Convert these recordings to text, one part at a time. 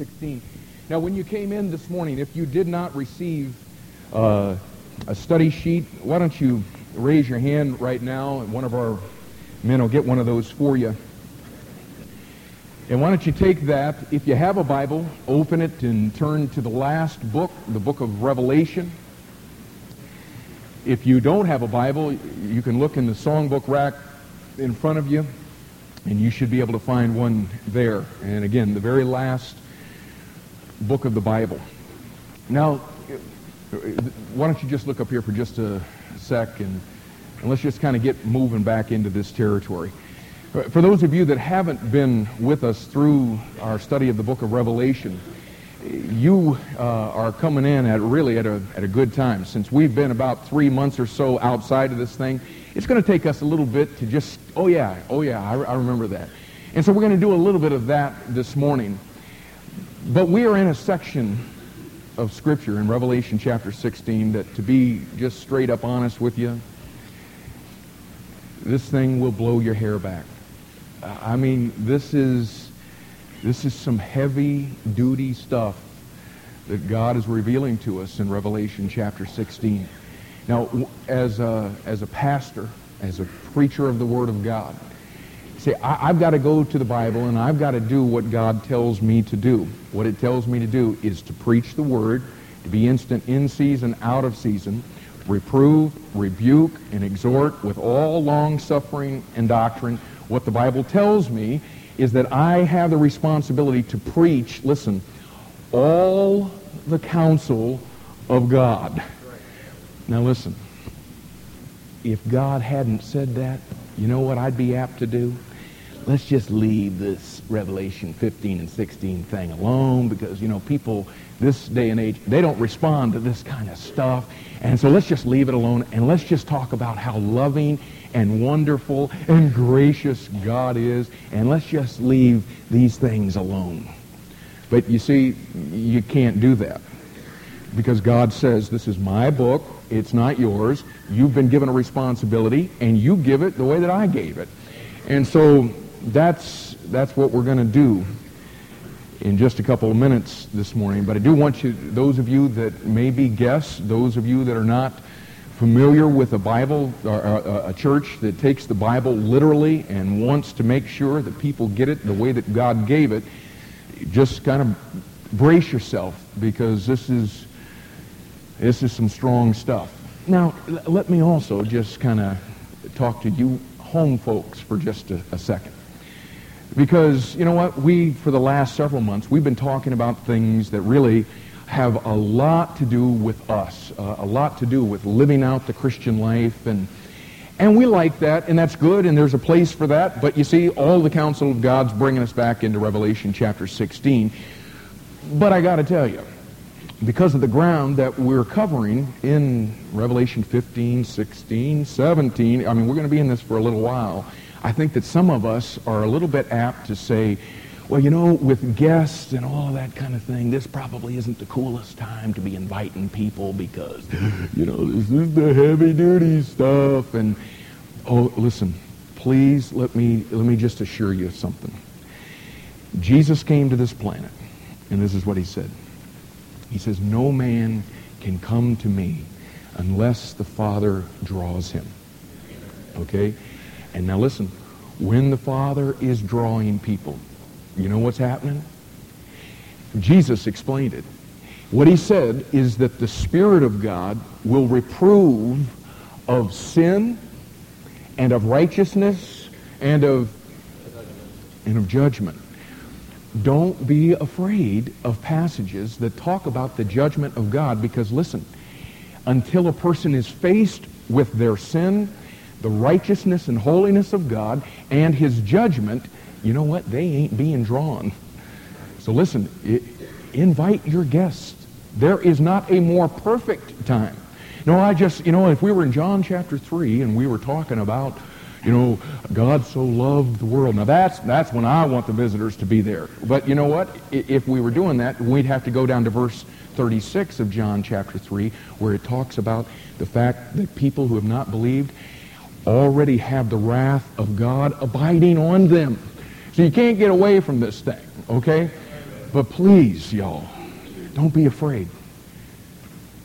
16. Now, when you came in this morning, if you did not receive uh, a study sheet, why don't you raise your hand right now, and one of our men will get one of those for you. And why don't you take that, if you have a Bible, open it and turn to the last book, the book of Revelation. If you don't have a Bible, you can look in the songbook rack in front of you, and you should be able to find one there. And again, the very last book of the Bible. Now, why don't you just look up here for just a sec, and, and let's just kind of get moving back into this territory. For those of you that haven't been with us through our study of the book of Revelation, you uh, are coming in at really at a, at a good time. Since we've been about three months or so outside of this thing, it's going to take us a little bit to just, oh yeah, oh yeah, I, I remember that. And so we're going to do a little bit of that this morning. But we are in a section of Scripture in Revelation chapter 16 that, to be just straight up honest with you, this thing will blow your hair back. I mean, this is, this is some heavy duty stuff that God is revealing to us in Revelation chapter 16. Now, as a, as a pastor, as a preacher of the Word of God, say, I, have got to go to the Bible and I've got to do what God tells me to do. What it tells me to do is to preach the Word, to be instant in season, out of season, reprove, rebuke, and exhort with all long suffering and doctrine what the Bible tells me is that I have the responsibility to preach, listen, all the counsel of God. Now listen, if God hadn't said that, you know what I'd be apt to do? Let's just leave this Revelation 15 and 16 thing alone because, you know, people this day and age, they don't respond to this kind of stuff. And so let's just leave it alone and let's just talk about how loving and wonderful and gracious God is, and let's just leave these things alone. But you see, you can't do that. Because God says, this is my book, it's not yours. You've been given a responsibility, and you give it the way that I gave it. And so that's, that's what we're going to do in just a couple of minutes this morning. But I do want you, those of you that may be guests, those of you that are not familiar with a Bible, or a church that takes the Bible literally and wants to make sure that people get it the way that God gave it, just kind of brace yourself because this is this is some strong stuff. Now, let me also just kind of talk to you home folks for just a, a second. Because, you know what, we, for the last several months, we've been talking about things that really have a lot to do with us, uh, a lot to do with living out the Christian life. And, and we like that, and that's good, and there's a place for that. But you see, all the counsel of God's bringing us back into Revelation chapter 16. But I got to tell you, because of the ground that we're covering in Revelation 15, 16, 17, I mean, we're going to be in this for a little while. I think that some of us are a little bit apt to say, well, you know, with guests and all that kind of thing, this probably isn't the coolest time to be inviting people because, you know, this is the heavy duty stuff. And, oh, listen, please let me, let me just assure you of something. Jesus came to this planet, and this is what he said. He says, no man can come to me unless the Father draws him. Okay? And now listen, when the Father is drawing people, you know what's happening? Jesus explained it. What he said is that the Spirit of God will reprove of sin and of righteousness and of and of judgment. Don't be afraid of passages that talk about the judgment of God because listen, until a person is faced with their sin, the righteousness and holiness of God, and his judgment, you know what? They ain't being drawn. So listen, invite your guests. There is not a more perfect time. No, I just, you know, if we were in John chapter 3 and we were talking about, you know, God so loved the world. Now that's, that's when I want the visitors to be there. But you know what? If we were doing that, we'd have to go down to verse 36 of John chapter 3 where it talks about the fact that people who have not believed already have the wrath of God abiding on them. So you can't get away from this thing, okay? but please, y'all, don't be afraid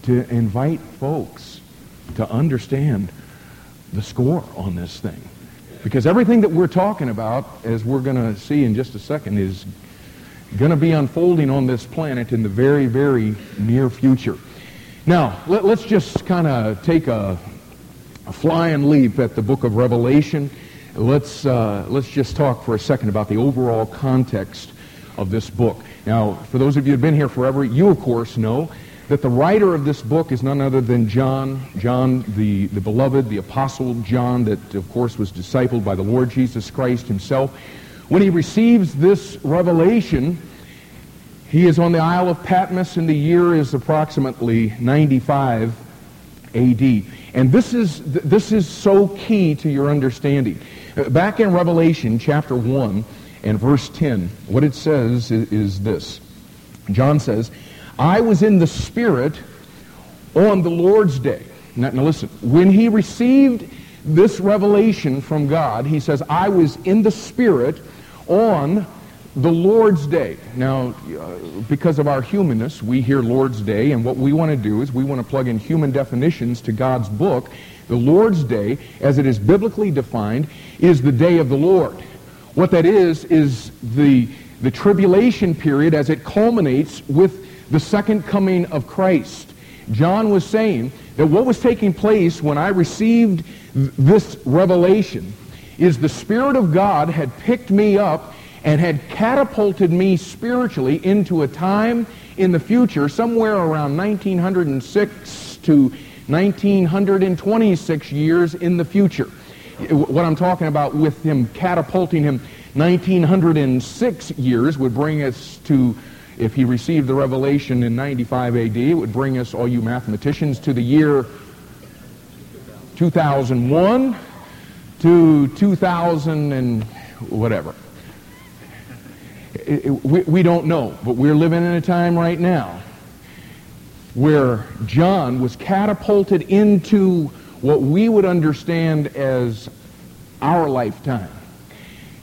to invite folks to understand the score on this thing. Because everything that we're talking about, as we're going to see in just a second, is going to be unfolding on this planet in the very, very near future. Now, let, us just kind of take a, a flying leap at the book of Revelation. Let's, uh, let's just talk for a second about the overall context of this book. Now, for those of you who have been here forever, you, of course, know that the writer of this book is none other than John, John the, the beloved, the apostle John, that, of course, was discipled by the Lord Jesus Christ himself. When he receives this revelation, he is on the Isle of Patmos, and the year is approximately 95 AD. And this is, this is so key to your understanding. Uh, back in Revelation chapter 1 and verse 10, what it says is, is this. John says, I was in the Spirit on the Lord's day. Now, now, listen, when he received this revelation from God, he says, I was in the Spirit on the Lord's Day. Now, uh, because of our humanness, we hear Lord's Day, and what we want to do is we want to plug in human definitions to God's book. The Lord's Day, as it is biblically defined, is the day of the Lord. What that is, is the, the tribulation period as it culminates with the second coming of Christ. John was saying that what was taking place when I received this revelation is the Spirit of God had picked me up and had catapulted me spiritually into a time in the future, somewhere around 1906 to 1926 years in the future. What I'm talking about with him catapulting him 1906 years would bring us to if he received the revelation in 95 AD, it would bring us, all you mathematicians, to the year 2001 to 2000 and whatever. We, we don't know, but we're living in a time right now where John was catapulted into what we would understand as our lifetime.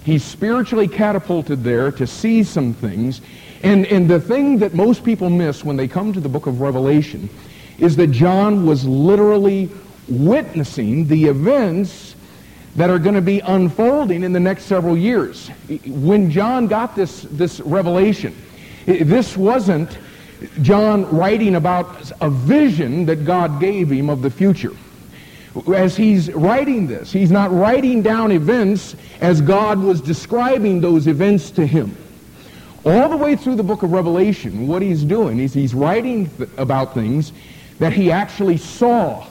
He's spiritually catapulted there to see some things and, and the thing that most people miss when they come to the book of Revelation is that John was literally witnessing the events that are going to be unfolding in the next several years. When John got this, this revelation, this wasn't John writing about a vision that God gave him of the future. As he's writing this, he's not writing down events as God was describing those events to him all the way through the book of Revelation, what he's doing is he's writing th- about things that he actually saw.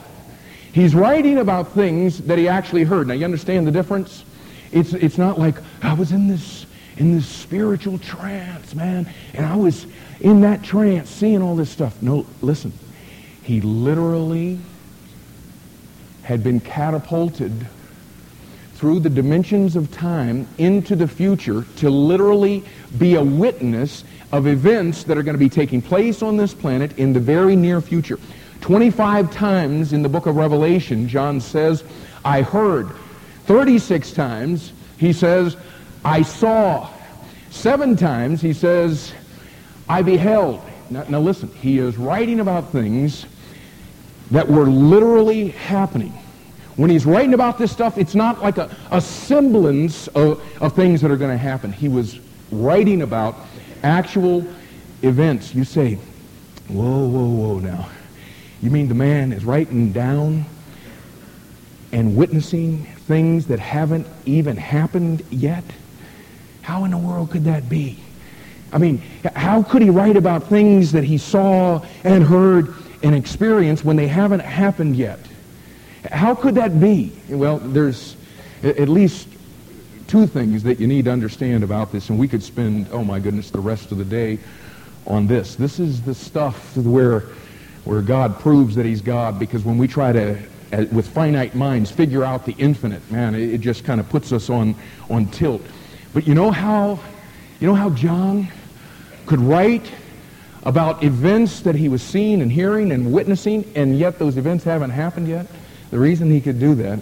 He's writing about things that he actually heard. Now, you understand the difference? It's, it's not like, I was in this, in this spiritual trance, man, and I was in that trance seeing all this stuff. No, listen. He literally had been catapulted through the dimensions of time into the future to literally be a witness of events that are going to be taking place on this planet in the very near future. 25 times in the book of Revelation, John says, I heard. 36 times, he says, I saw. Seven times, he says, I beheld. Now, now listen, he is writing about things that were literally happening. When he's writing about this stuff, it's not like a, a semblance of, of things that are going to happen. He was writing about actual events. You say, whoa, whoa, whoa now. You mean the man is writing down and witnessing things that haven't even happened yet? How in the world could that be? I mean, how could he write about things that he saw and heard and experienced when they haven't happened yet? How could that be? Well, there's at least two things that you need to understand about this, and we could spend, oh my goodness, the rest of the day on this. This is the stuff where, where God proves that he's God, because when we try to, uh, with finite minds, figure out the infinite, man, it, it just kind of puts us on, on tilt. But you know how, you know how John could write about events that he was seeing and hearing and witnessing, and yet those events haven't happened yet? The reason he could do that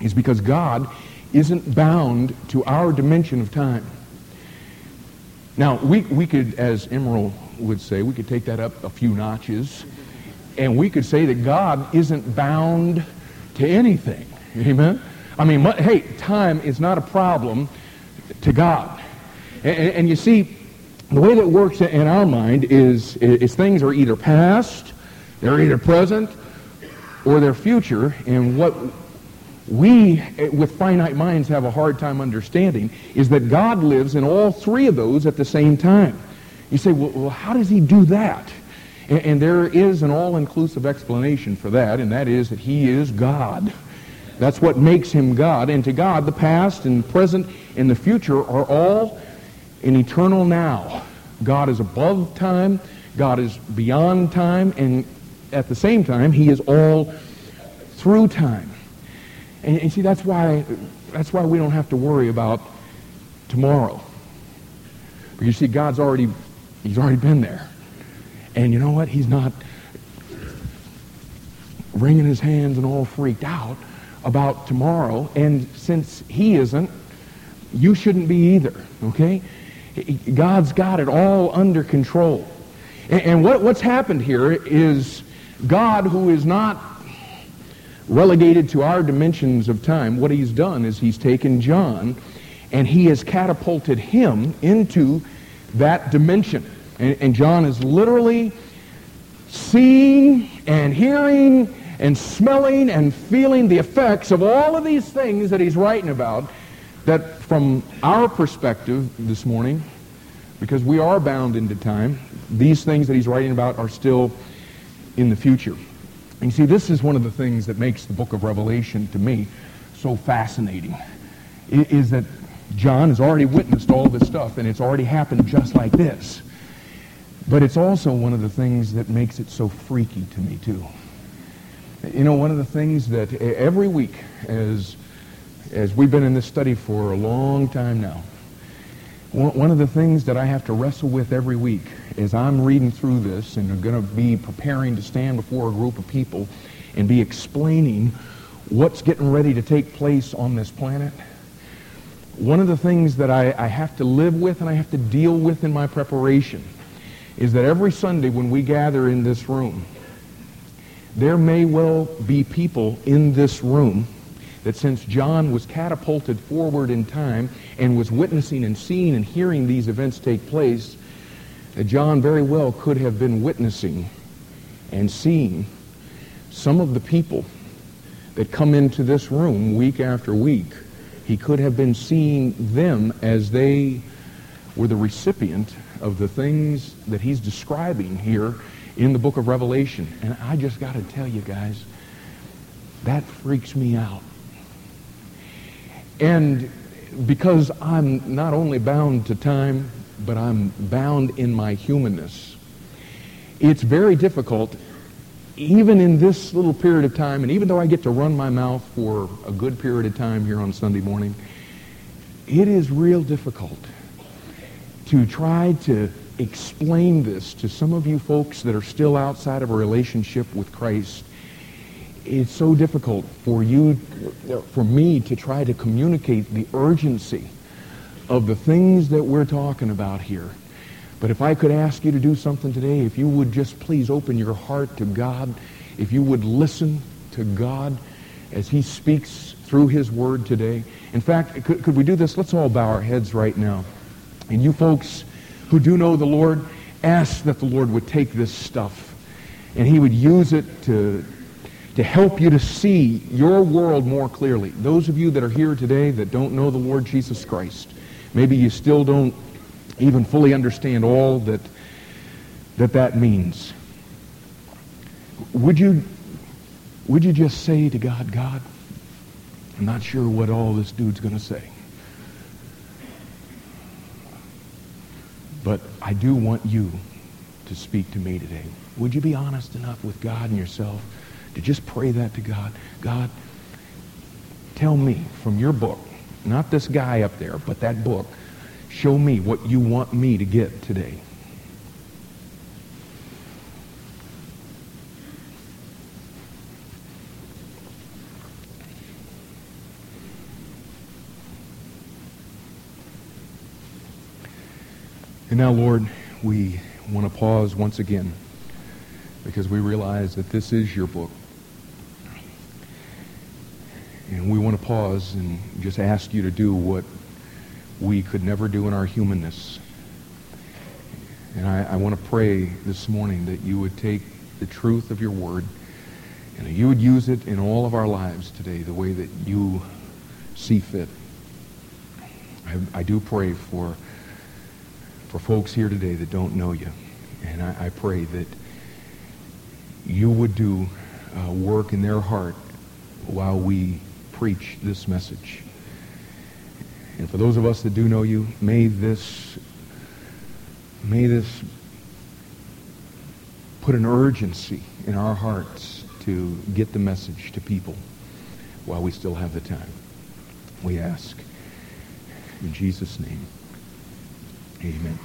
is because God isn't bound to our dimension of time. Now, we, we could, as Emeril would say, we could take that up a few notches, and we could say that God isn't bound to anything. Amen? I mean, hey, time is not a problem to God. And, and you see, the way that works in our mind is, is things are either past, they're either present, or they're future. And what we, eh, with finite minds, have a hard time understanding is that God lives in all three of those at the same time. You say, well, well how does he do that? And, and there is an all-inclusive explanation for that, and that is that he is God. That's what makes him God. And to God, the past and present and the future are all in eternal now. God is above time. God is beyond time. And at the same time, he is all through time. And, and see, that's why, that's why we don't have to worry about tomorrow. Because you see, God's already, he's already been there. And you know what? He's not wringing his hands and all freaked out about tomorrow. And since he isn't, you shouldn't be either. Okay? God's got it all under control. And, what, what's happened here is God, who is not relegated to our dimensions of time, what he's done is he's taken John and he has catapulted him into that dimension. And, and John is literally seeing and hearing and smelling and feeling the effects of all of these things that he's writing about that from our perspective this morning, because we are bound into time, these things that he's writing about are still in the future. And you see, this is one of the things that makes the book of Revelation, to me, so fascinating, is that John has already witnessed all this stuff, and it's already happened just like this. But it's also one of the things that makes it so freaky to me, too. You know, one of the things that every week, as, as we've been in this study for a long time now, one of the things that I have to wrestle with every week as I'm reading through this and I'm going to be preparing to stand before a group of people and be explaining what's getting ready to take place on this planet, one of the things that I, I have to live with and I have to deal with in my preparation is that every Sunday when we gather in this room, there may well be people in this room that since John was catapulted forward in time and was witnessing and seeing and hearing these events take place, that John very well could have been witnessing and seeing some of the people that come into this room week after week. He could have been seeing them as they were the recipient of the things that he's describing here in the book of Revelation. And I just got to tell you guys, that freaks me out. And because I'm not only bound to time, but I'm bound in my humanness, it's very difficult, even in this little period of time, and even though I get to run my mouth for a good period of time here on Sunday morning, it is real difficult to try to explain this to some of you folks that are still outside of a relationship with Christ. It's so difficult for you, for me to try to communicate the urgency of the things that we're talking about here. But if I could ask you to do something today, if you would just please open your heart to God, if you would listen to God as he speaks through his word today. In fact, could, could we do this? Let's all bow our heads right now. And you folks who do know the Lord, ask that the Lord would take this stuff and he would use it to, to help you to see your world more clearly. Those of you that are here today that don't know the Lord Jesus Christ, maybe you still don't even fully understand all that that, that means. Would you, would you just say to God, God, I'm not sure what all this dude's going to say. But I do want you to speak to me today. Would you be honest enough with God and yourself to just pray that to God? God, tell me from your book, not this guy up there, but that book, show me what you want me to get today. And now, Lord, we want to pause once again because we realize that this is your book. And we want to pause and just ask you to do what we could never do in our humanness. And I, I want to pray this morning that you would take the truth of your word and you would use it in all of our lives today the way that you see fit. I, I do pray for, for folks here today that don't know you. And I, I pray that you would do uh, work in their heart while we preach this message. And for those of us that do know you, may this may this put an urgency in our hearts to get the message to people while we still have the time. We ask. In Jesus' name. Amen.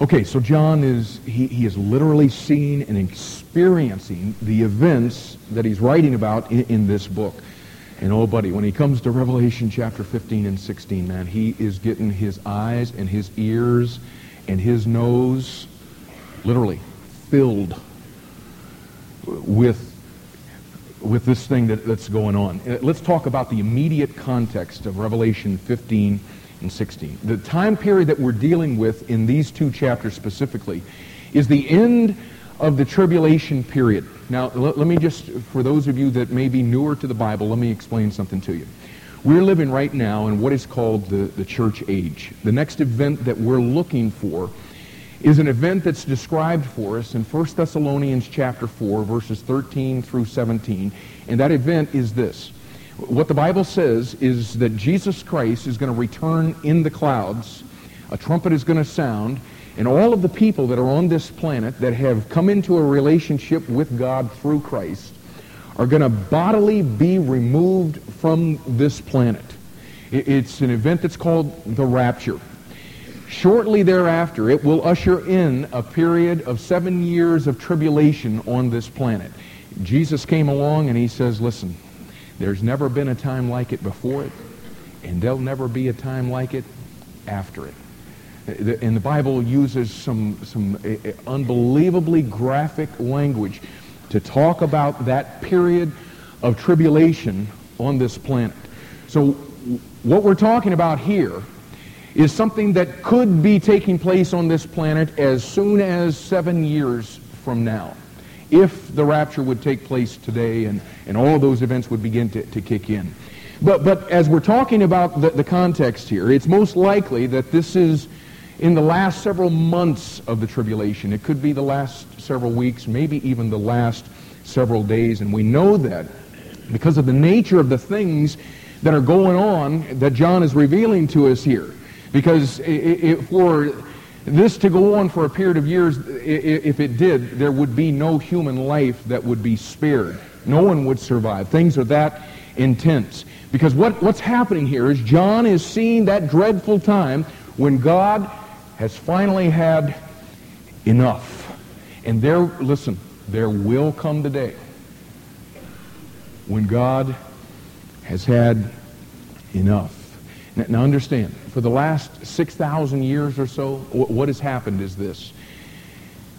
Okay, so John is, he, he is literally seeing and experiencing the events that he's writing about in, in this book. And oh, buddy, when he comes to Revelation chapter 15 and 16, man, he is getting his eyes and his ears and his nose literally filled with with this thing that, that's going on. Uh, let's talk about the immediate context of Revelation 15 and 16. The time period that we're dealing with in these two chapters specifically is the end of the tribulation period. Now, let, let me just, for those of you that may be newer to the Bible, let me explain something to you. We're living right now in what is called the, the church age. The next event that we're looking for is an event that's described for us in 1 Thessalonians chapter 4, verses 13 through 17. And that event is this. What the Bible says is that Jesus Christ is going to return in the clouds. A trumpet is going to sound. And all of the people that are on this planet that have come into a relationship with God through Christ are going to bodily be removed from this planet. It's an event that's called the rapture. Shortly thereafter, it will usher in a period of seven years of tribulation on this planet. Jesus came along and he says, listen, there's never been a time like it before it, and there'll never be a time like it after it. And the Bible uses some, some eh, eh, unbelievably graphic language to talk about that period of tribulation on this planet. So what we're talking about here is something that could be taking place on this planet as soon as seven years from now. If the rapture would take place today and, and all those events would begin to, to kick in. But, but as we're talking about the, the context here, it's most likely that this is in the last several months of the tribulation. It could be the last several weeks, maybe even the last several days. And we know that because of the nature of the things that are going on that John is revealing to us here. Because for this to go on for a period of years, if it did, there would be no human life that would be spared. No one would survive. Things are that intense. Because what, what's happening here is John is seeing that dreadful time when God has finally had enough. And there, listen, there will come the day when God has had enough. Now understand, for the last 6,000 years or so, what has happened is this.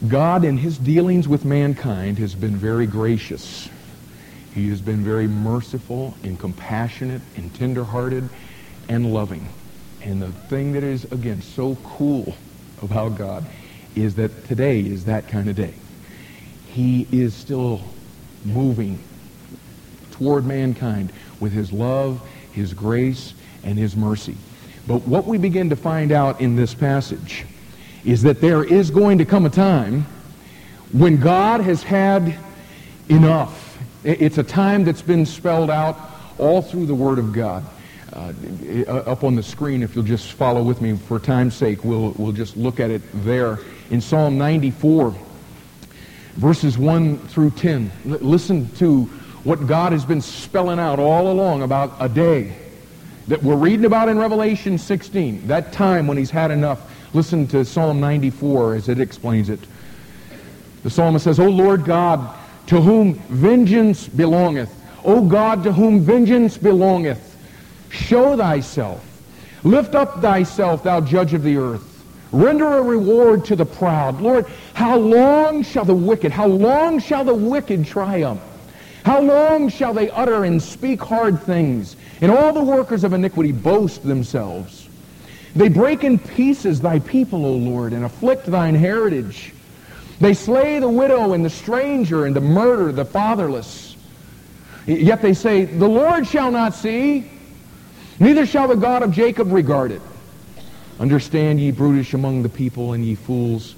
God in his dealings with mankind has been very gracious. He has been very merciful and compassionate and tenderhearted and loving. And the thing that is, again, so cool about God is that today is that kind of day. He is still moving toward mankind with his love, his grace, and his mercy. But what we begin to find out in this passage is that there is going to come a time when God has had enough. It's a time that's been spelled out all through the Word of God. Uh, up on the screen, if you'll just follow with me for time's sake, we'll, we'll just look at it there. In Psalm 94, verses 1 through 10, L- listen to what God has been spelling out all along about a day that we're reading about in Revelation 16, that time when he's had enough. Listen to Psalm 94 as it explains it. The psalmist says, O Lord God, to whom vengeance belongeth, O God, to whom vengeance belongeth, show thyself. Lift up thyself, thou judge of the earth. Render a reward to the proud. Lord, how long shall the wicked, how long shall the wicked triumph? How long shall they utter and speak hard things? And all the workers of iniquity boast themselves. They break in pieces thy people, O Lord, and afflict thine heritage. They slay the widow and the stranger and the murder the fatherless. Yet they say, The Lord shall not see, neither shall the God of Jacob regard it. Understand, ye brutish among the people, and ye fools.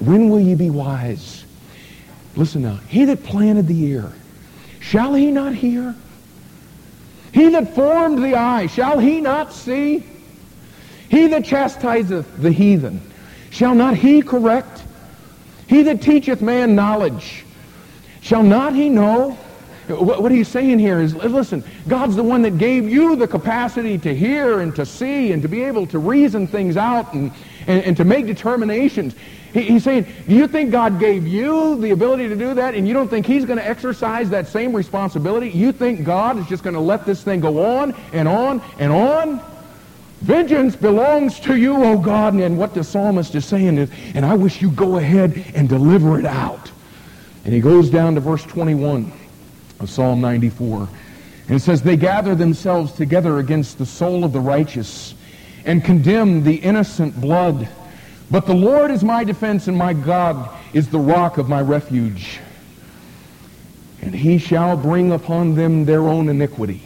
When will ye be wise? Listen now. He that planted the ear, shall he not hear? He that formed the eye, shall he not see? He that chastiseth the heathen, shall not he correct? He that teacheth man knowledge, shall not he know? What he's saying here is, listen, God's the one that gave you the capacity to hear and to see and to be able to reason things out and, and, and to make determinations. He, he's saying, do you think God gave you the ability to do that and you don't think he's going to exercise that same responsibility? You think God is just going to let this thing go on and on and on? Vengeance belongs to you, O God. And what the psalmist is saying is, and I wish you go ahead and deliver it out. And he goes down to verse 21 of Psalm 94. And it says, They gather themselves together against the soul of the righteous and condemn the innocent blood. But the Lord is my defense, and my God is the rock of my refuge. And he shall bring upon them their own iniquity.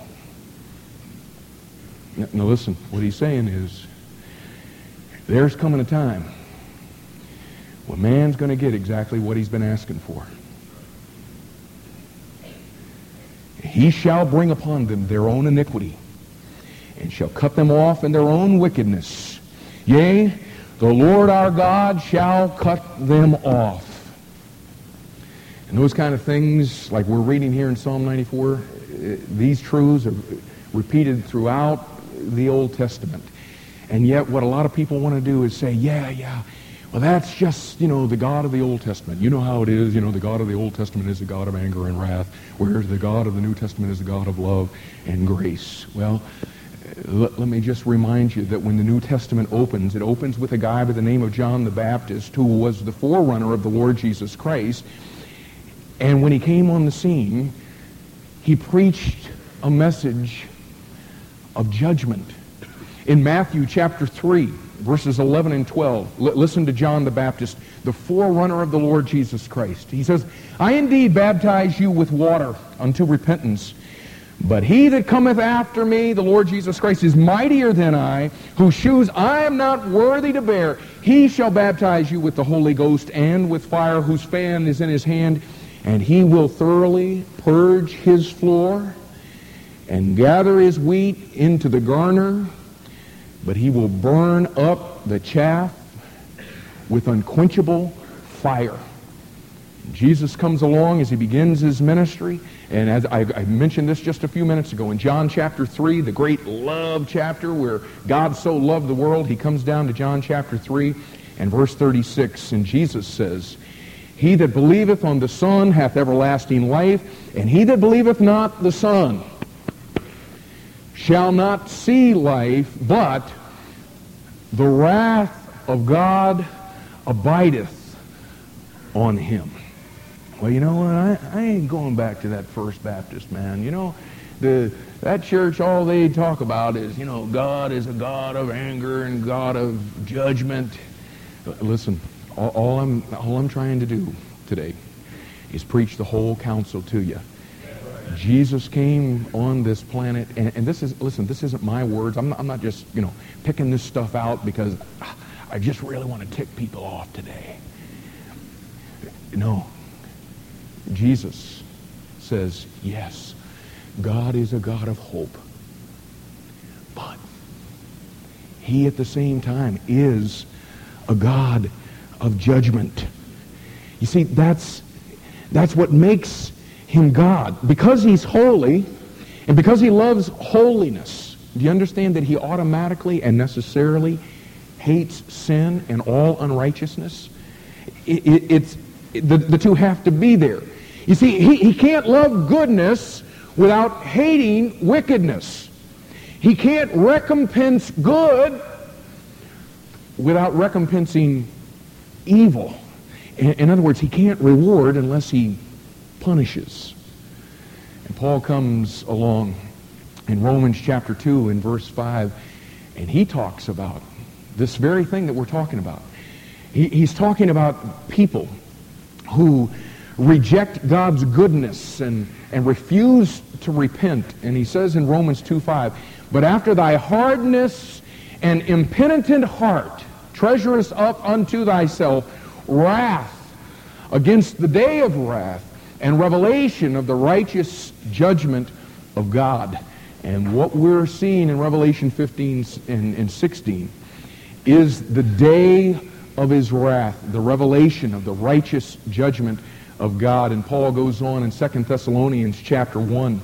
Now listen, what he's saying is, there's coming a time when man's going to get exactly what he's been asking for. He shall bring upon them their own iniquity, and shall cut them off in their own wickedness. Yea, the Lord our God shall cut them off. And those kind of things, like we're reading here in Psalm 94, eh, these truths are repeated throughout the Old Testament. And yet what a lot of people want to do is say, yeah, yeah, well, that's just, you know, the God of the Old Testament. You know how it is. You know, the God of the Old Testament is the God of anger and wrath, whereas the God of the New Testament is the God of love and grace. Well, let, let, me just remind you that when the New Testament opens, it opens with a guy by the name of John the Baptist who was the forerunner of the Lord Jesus Christ. And when he came on the scene, he preached a message of judgment. In Matthew chapter 3, verses 11 and 12. L- listen to John the Baptist, the forerunner of the Lord Jesus Christ. He says, I indeed baptize you with water unto repentance. But he that cometh after me, the Lord Jesus Christ, is mightier than I, whose shoes I am not worthy to bear. He shall baptize you with the Holy Ghost and with fire, whose fan is in his hand, and he will thoroughly purge his floor and gather his wheat into the garner, but he will burn up the chaff with unquenchable fire. Jesus comes along as he begins his ministry, and as I, I, mentioned this just a few minutes ago, in John chapter 3, the great love chapter where God so loved the world, he comes down to John chapter 3 and verse 36, and Jesus says, He that believeth on the Son hath everlasting life, and he that believeth not the Son shall not see life, but the wrath of God abideth on him. Well, you know what? I, I ain't going back to that First Baptist, man. You know, the that church, all they talk about is, you know, God is a God of anger and God of judgment. Listen, all, all I'm all I'm trying to do today is preach the whole counsel to you. Jesus came on this planet, and, and, this is, listen, this isn't my words. I'm not, I'm not just, you know, picking this stuff out because I just really want to tick people off today. No. Jesus says, yes, God is a God of hope. But he at the same time is a God of judgment. You see, that's, that's what makes him God. Because he's holy, and because he loves holiness, do you understand that he automatically and necessarily hates sin and all unrighteousness? It, it, it's, it, the, the two have to be there. You see, he, he can't love goodness without hating wickedness. He can't recompense good without recompensing evil. In, in other words, he can't reward unless he punishes. And Paul comes along in Romans chapter 2 in verse 5, and he talks about this very thing that we're talking about. He, he's talking about people who reject God's goodness and, and refuse to repent. And he says in Romans 2.5, But after thy hardness and impenitent heart treasurest up unto thyself wrath against the day of wrath and revelation of the righteous judgment of God. And what we're seeing in Revelation 15 and, and 16 is the day of his wrath, the revelation of the righteous judgment of God. And Paul goes on in 2 Thessalonians chapter 1,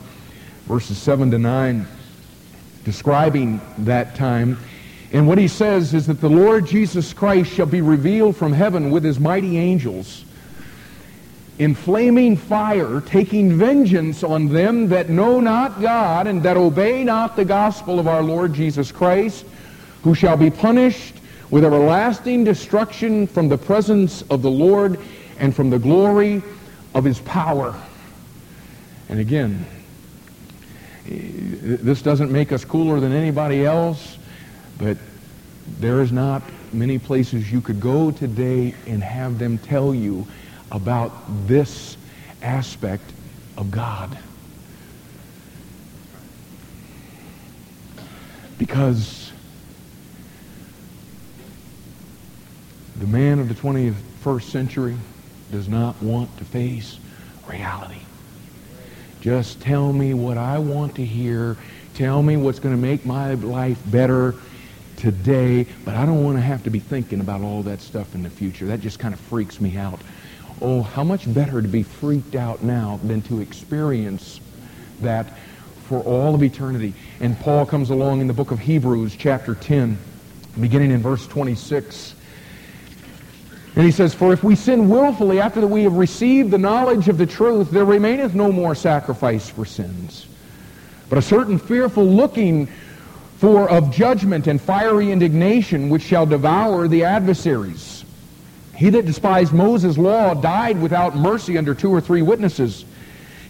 verses 7 to 9, describing that time. And what he says is that the Lord Jesus Christ shall be revealed from heaven with his mighty angels in flaming fire, taking vengeance on them that know not God and that obey not the gospel of our Lord Jesus Christ, who shall be punished with everlasting destruction from the presence of the Lord and from the glory of his power. And again, this doesn't make us cooler than anybody else, but there is not many places you could go today and have them tell you about this aspect of God. Because the man of the 21st century does not want to face reality. Just tell me what I want to hear. Tell me what's going to make my life better today, but I don't want to have to be thinking about all that stuff in the future. That just kind of freaks me out. Oh, how much better to be freaked out now than to experience that for all of eternity. And Paul comes along in the book of Hebrews, chapter 10, beginning in verse 26. And he says, For if we sin willfully after that we have received the knowledge of the truth, there remaineth no more sacrifice for sins, but a certain fearful looking for of judgment and fiery indignation which shall devour the adversaries. He that despised Moses' law died without mercy under two or three witnesses.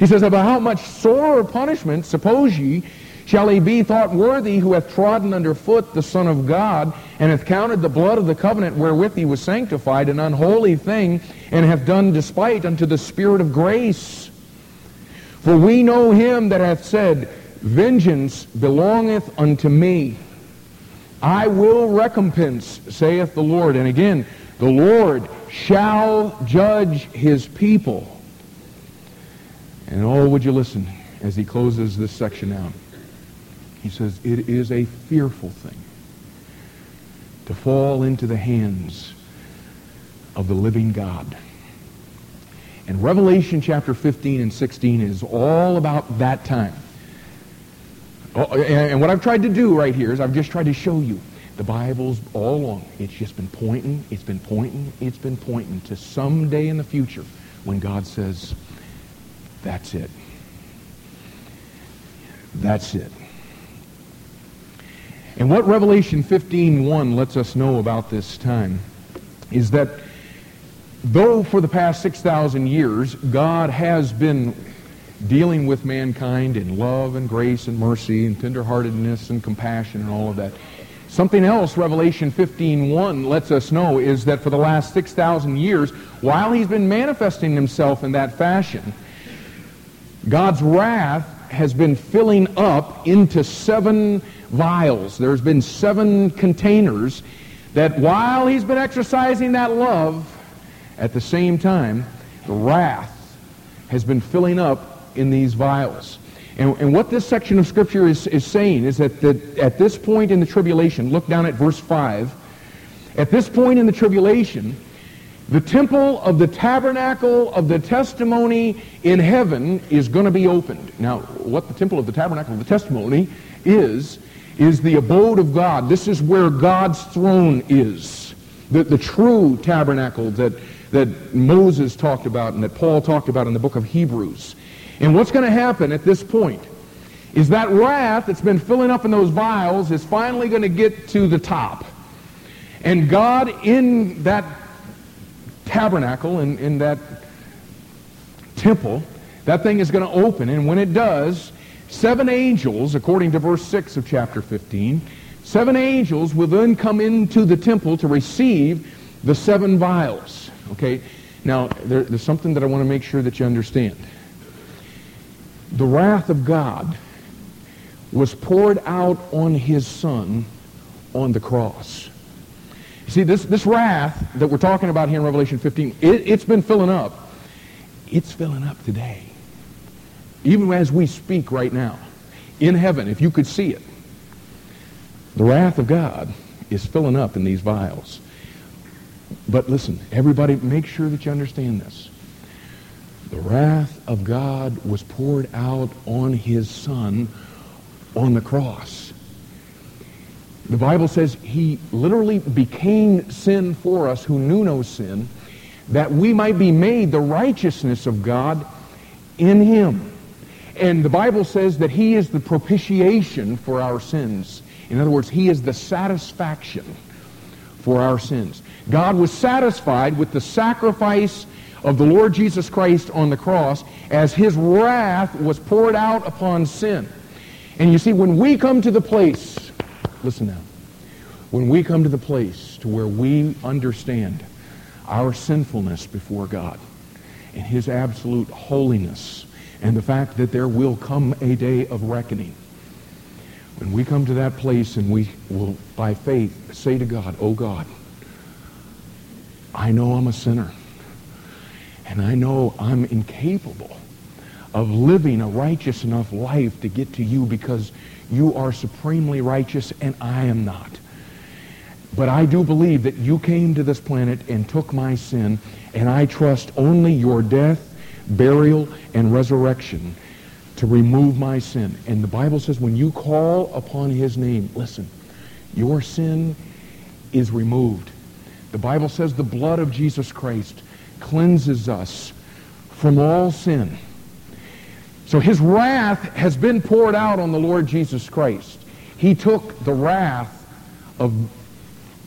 He says, About how much sorer punishment, suppose ye, shall he be thought worthy who hath trodden under foot the Son of God, and hath counted the blood of the covenant wherewith he was sanctified an unholy thing, and hath done despite unto the Spirit of grace? For we know him that hath said, Vengeance belongeth unto me. I will recompense, saith the Lord. And again, the Lord shall judge his people. And oh, would you listen as he closes this section out? He says, It is a fearful thing to fall into the hands of the living God. And Revelation chapter 15 and 16 is all about that time. Oh, and what I've tried to do right here is I've just tried to show you the Bible's all along. It's just been pointing, it's been pointing, it's been pointing to some day in the future when God says, that's it. That's it. And what Revelation 15.1 lets us know about this time is that though for the past 6,000 years God has been dealing with mankind in love and grace and mercy and tenderheartedness and compassion and all of that, Something else Revelation 15.1 lets us know is that for the last 6,000 years, while he's been manifesting himself in that fashion, God's wrath has been filling up into seven vials. There's been seven containers that while he's been exercising that love, at the same time, the wrath has been filling up in these vials. And, and what this section of Scripture is, is saying is that the, at this point in the tribulation, look down at verse 5, at this point in the tribulation, the temple of the tabernacle of the testimony in heaven is going to be opened. Now, what the temple of the tabernacle of the testimony is, is the abode of God. This is where God's throne is. The, the true tabernacle that, that Moses talked about and that Paul talked about in the book of Hebrews. And what's going to happen at this point is that wrath that's been filling up in those vials is finally going to get to the top. And God in that tabernacle, in, in that temple, that thing is going to open. And when it does, seven angels, according to verse 6 of chapter 15, seven angels will then come into the temple to receive the seven vials. Okay? Now, there, there's something that I want to make sure that you understand. The wrath of God was poured out on his son on the cross. See, this, this wrath that we're talking about here in Revelation 15, it, it's been filling up. It's filling up today. Even as we speak right now. In heaven, if you could see it. The wrath of God is filling up in these vials. But listen, everybody, make sure that you understand this. The wrath of God was poured out on his son on the cross. The Bible says he literally became sin for us who knew no sin, that we might be made the righteousness of God in him. And the Bible says that he is the propitiation for our sins. In other words, he is the satisfaction for our sins. God was satisfied with the sacrifice of the Lord Jesus Christ on the cross as his wrath was poured out upon sin. And you see, when we come to the place, listen now, when we come to the place to where we understand our sinfulness before God and his absolute holiness and the fact that there will come a day of reckoning, when we come to that place and we will, by faith, say to God, Oh God, I know I'm a sinner. And I know I'm incapable of living a righteous enough life to get to you because you are supremely righteous and I am not. But I do believe that you came to this planet and took my sin, and I trust only your death, burial, and resurrection to remove my sin. And the Bible says when you call upon his name, listen, your sin is removed. The Bible says the blood of Jesus Christ cleanses us from all sin. So his wrath has been poured out on the Lord Jesus Christ. He took the wrath of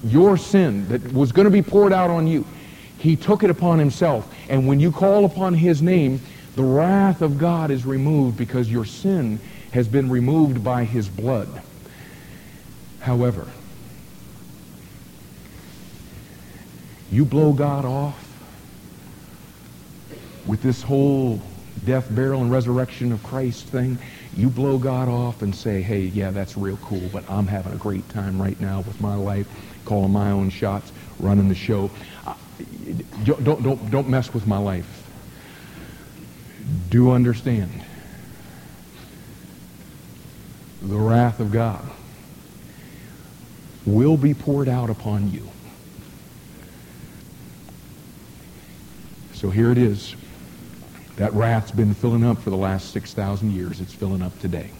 your sin that was going to be poured out on you. He took it upon himself. And when you call upon his name, the wrath of God is removed because your sin has been removed by his blood. However, you blow God off with this whole death, burial, and resurrection of Christ thing, you blow God off and say, hey, yeah, that's real cool, but I'm having a great time right now with my life, calling my own shots, running the show. Don't, don't, don't mess with my life. Do understand the wrath of God will be poured out upon you. So here it is. That wrath's been filling up for the last 6,000 years. It's filling up today.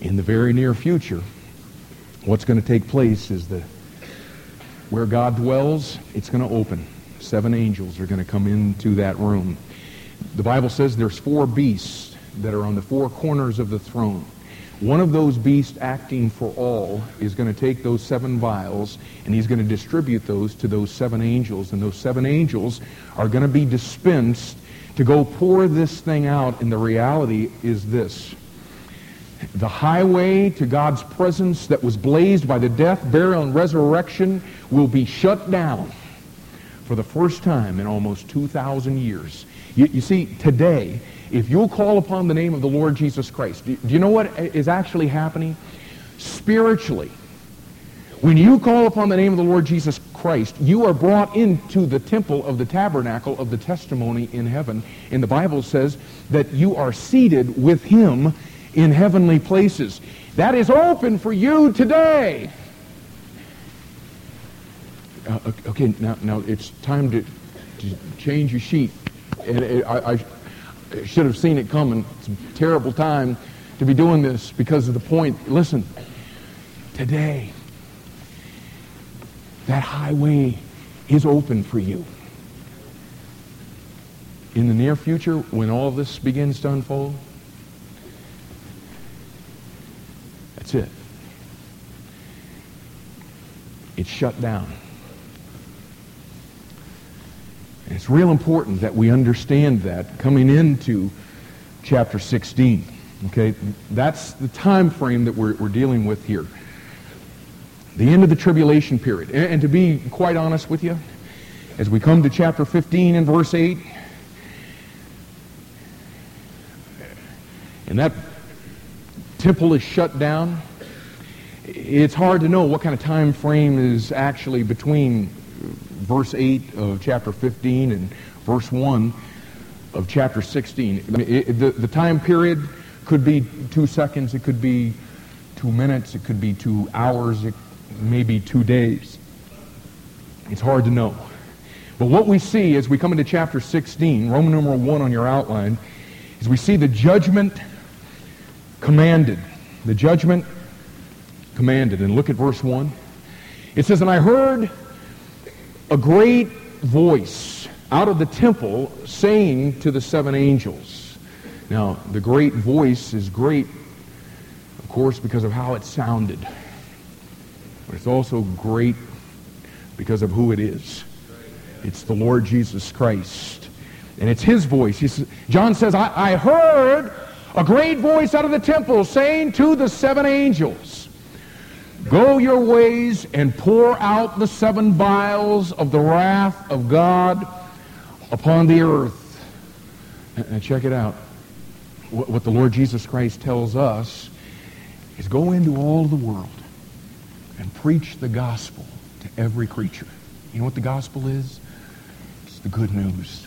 In the very near future, what's going to take place is the where God dwells, it's going to open. Seven angels are going to come into that room. The Bible says there's four beasts that are on the four corners of the throne. One of those beasts acting for all is going to take those seven vials and he's going to distribute those to those seven angels. And those seven angels are going to be dispensed to go pour this thing out. And the reality is this. The highway to God's presence that was blazed by the death, burial, and resurrection will be shut down for the first time in almost 2,000 years. You, you see, today, if you'll call upon the name of the Lord Jesus Christ, do, do you know what is actually happening? Spiritually, when you call upon the name of the Lord Jesus Christ, you are brought into the temple of the tabernacle of the testimony in heaven. And the Bible says that you are seated with him in heavenly places. That is open for you today. Uh, okay, now, now it's time to, to change your sheet. And it, I, I should have seen it coming. It's a terrible time to be doing this because of the point. Listen, today, that highway is open for you. In the near future, when all this begins to unfold, that's it. It's shut down. And it's real important that we understand that coming into chapter 16. Okay, that's the time frame that we're, we're dealing with here. The end of the tribulation period. And, and to be quite honest with you, as we come to chapter 15 and verse 8, and that temple is shut down, it's hard to know what kind of time frame is actually between verse 8 of chapter 15 and verse 1 of chapter 16. I mean, it, the, the time period could be two seconds, it could be two minutes, it could be two hours, it may be two days. It's hard to know. But what we see as we come into chapter 16, Roman numeral 1 on your outline, is we see the judgment commanded. The judgment commanded. And look at verse 1. It says, And I heard a great voice out of the temple saying to the seven angels. Now, the great voice is great, of course, because of how it sounded. But it's also great because of who it is. It's the Lord Jesus Christ. And it's his voice. Says, John says, I, I heard a great voice out of the temple saying to the seven angels, Go your ways and pour out the seven vials of the wrath of God upon the earth. And check it out. What the Lord Jesus Christ tells us is go into all the world and preach the gospel to every creature. You know what the gospel is? It's the good news.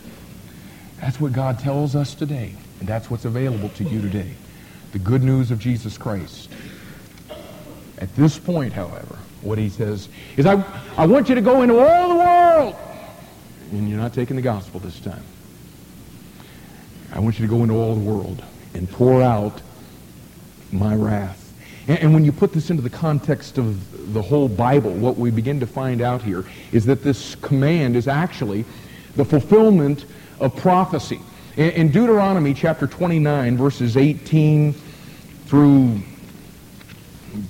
That's what God tells us today, and that's what's available to you today. The good news of Jesus Christ. At this point, however, what he says is, I, I want you to go into all the world. And you're not taking the gospel this time. I want you to go into all the world and pour out my wrath. And, and when you put this into the context of the whole Bible, what we begin to find out here is that this command is actually the fulfillment of prophecy. In, Deuteronomy chapter 29, verses 18 through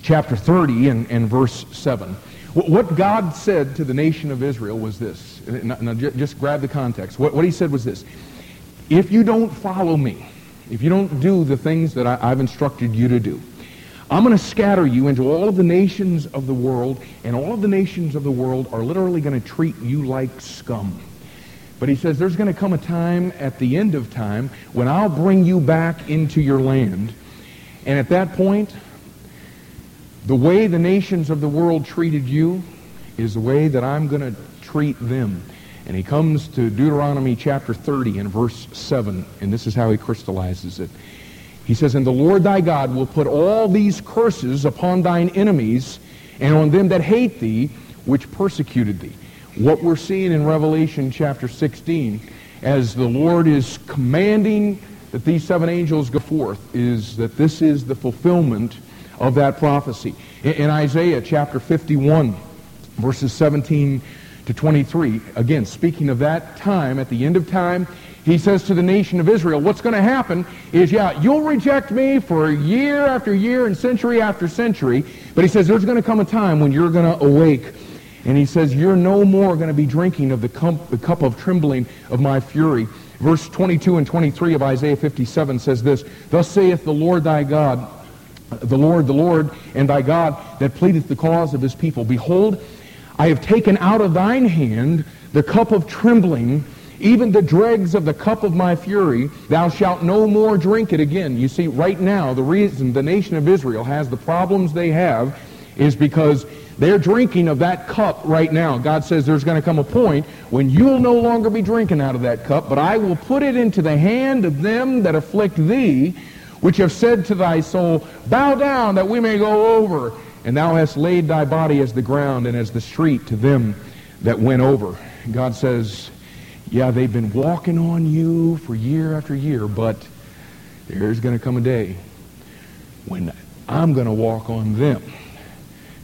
chapter 30 and, and verse 7. What God said to the nation of Israel was this. Now, just grab the context. What, what he said was this. If you don't follow me, if you don't do the things that I, I've instructed you to do, I'm going to scatter you into all of the nations of the world, and all of the nations of the world are literally going to treat you like scum. But he says there's going to come a time at the end of time when I'll bring you back into your land. And at that point, the way the nations of the world treated you is the way that I'm going to treat them. And he comes to Deuteronomy chapter 30 and verse 7, and this is how he crystallizes it. He says, And the Lord thy God will put all these curses upon thine enemies and on them that hate thee, which persecuted thee. What we're seeing in Revelation chapter 16, as the Lord is commanding that these seven angels go forth, is that this is the fulfillment of that prophecy. In, Isaiah chapter 51, verses 17 to 23, again, speaking of that time, at the end of time, he says to the nation of Israel, what's going to happen is, yeah, you'll reject me for year after year and century after century, but he says there's going to come a time when you're going to awake. And he says, you're no more going to be drinking of the cup, the cup of trembling of my fury. Verse 22 and 23 of Isaiah 57 says this, Thus saith the Lord thy God, the Lord, the Lord, and thy God that pleadeth the cause of his people. Behold, I have taken out of thine hand the cup of trembling, even the dregs of the cup of my fury. Thou shalt no more drink it again. You see, right now, the reason the nation of Israel has the problems they have is because they're drinking of that cup right now. God says there's going to come a point when you'll no longer be drinking out of that cup, but I will put it into the hand of them that afflict thee, which have said to thy soul, Bow down that we may go over. And thou hast laid thy body as the ground and as the street to them that went over. God says, yeah, they've been walking on you for year after year, but there's going to come a day when I'm going to walk on them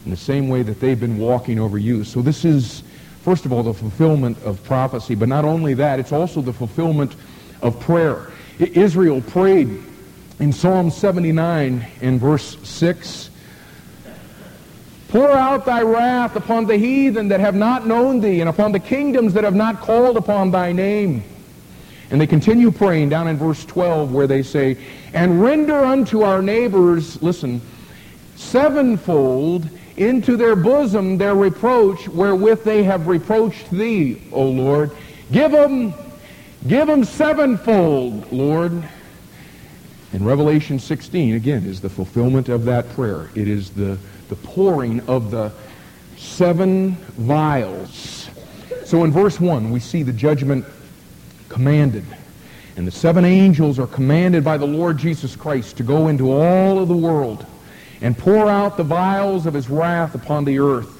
in the same way that they've been walking over you. So this is, first of all, the fulfillment of prophecy, but not only that, it's also the fulfillment of prayer. Israel prayed in Psalm 79 in verse 6, Pour out thy wrath upon the heathen that have not known thee, and upon the kingdoms that have not called upon thy name. And they continue praying down in verse 12 where they say, And render unto our neighbors, listen, sevenfold into their bosom their reproach wherewith they have reproached thee, O Lord. Give them, give them sevenfold, Lord. In Revelation 16, again, is the fulfillment of that prayer. It is the, the pouring of the seven vials. So in verse 1, we see the judgment commanded. And the seven angels are commanded by the Lord Jesus Christ to go into all of the world and pour out the vials of his wrath upon the earth.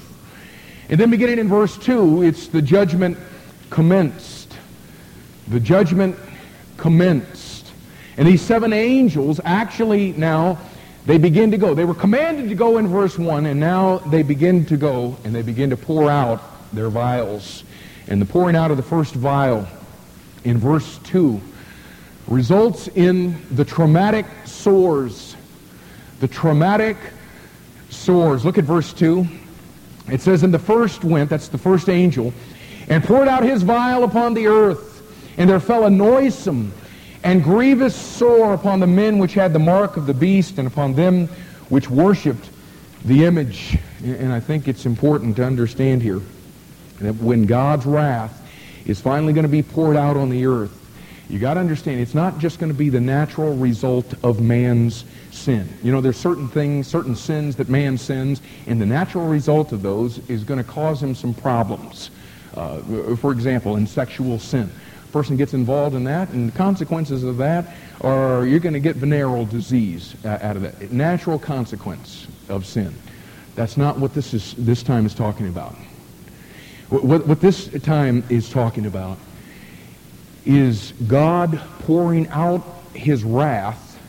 And then beginning in verse 2, it's the judgment commenced. The judgment commenced. And these seven angels actually now, they begin to go. They were commanded to go in verse 1, and now they begin to go, and they begin to pour out their vials. And the pouring out of the first vial in verse 2 results in the traumatic sores. The traumatic sores. Look at verse 2. It says, And the first went, that's the first angel, and poured out his vial upon the earth, and there fell a noisome and grievous sore upon the men which had the mark of the beast, and upon them which worshipped the image. And I think it's important to understand here that when God's wrath is finally going to be poured out on the earth, you got to understand it's not just going to be the natural result of man's sin. You know, there's certain things, certain sins that man sins, and the natural result of those is going to cause him some problems. Uh, for example, in sexual sin. A person gets involved in that, and the consequences of that are you're going to get venereal disease out of that. Natural consequence of sin. That's not what this is. This time is talking about. What, what this time is talking about is God pouring out his wrath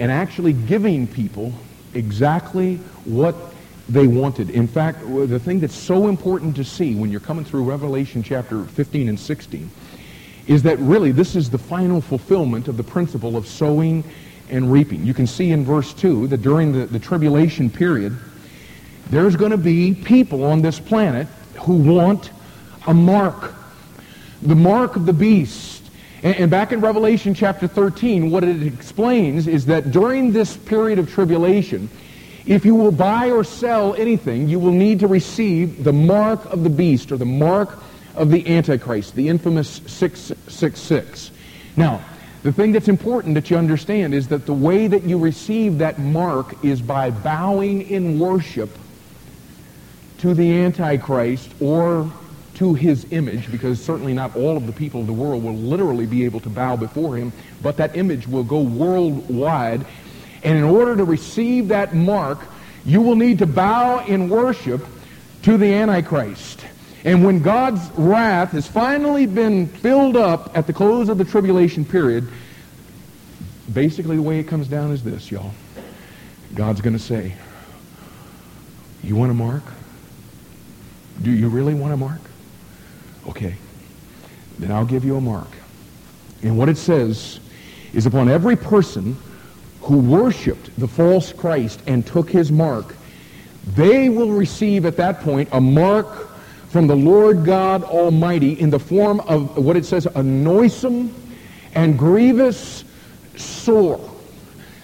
and actually giving people exactly what they wanted. In fact, the thing that's so important to see when you're coming through Revelation chapter 15 and 16 is that really this is the final fulfillment of the principle of sowing and reaping. You can see in verse 2 that during the, the tribulation period, there's going to be people on this planet who want a mark, the mark of the beast. And, and back in Revelation chapter 13, what it explains is that during this period of tribulation, if you will buy or sell anything, you will need to receive the mark of the beast or the mark of the Antichrist, the infamous 666. Now, the thing that's important that you understand is that the way that you receive that mark is by bowing in worship to the Antichrist or to his image, because certainly not all of the people of the world will literally be able to bow before him, but that image will go worldwide. And in order to receive that mark, you will need to bow in worship to the Antichrist. And when God's wrath has finally been filled up at the close of the tribulation period, basically the way it comes down is this, y'all. God's going to say, you want a mark? Do you really want a mark? Okay. Then I'll give you a mark. And what it says is upon every person who worshiped the false Christ and took his mark, they will receive at that point a mark from the Lord God Almighty in the form of what it says, a noisome and grievous sore.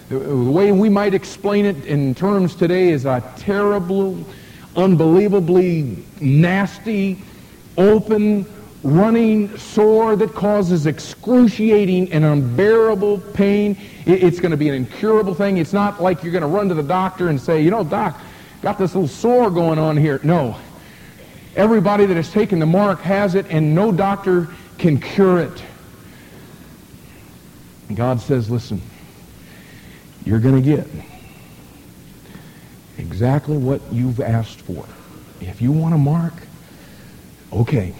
The way we might explain it in terms today is a terrible, unbelievably nasty, open, running sore that causes excruciating and unbearable pain. It's going to be an incurable thing. It's not like you're going to run to the doctor and say, you know, doc, got this little sore going on here. No. Everybody that has taken the mark has it, and no doctor can cure it. God says, listen, you're going to get exactly what you've asked for. If you want a mark, okay.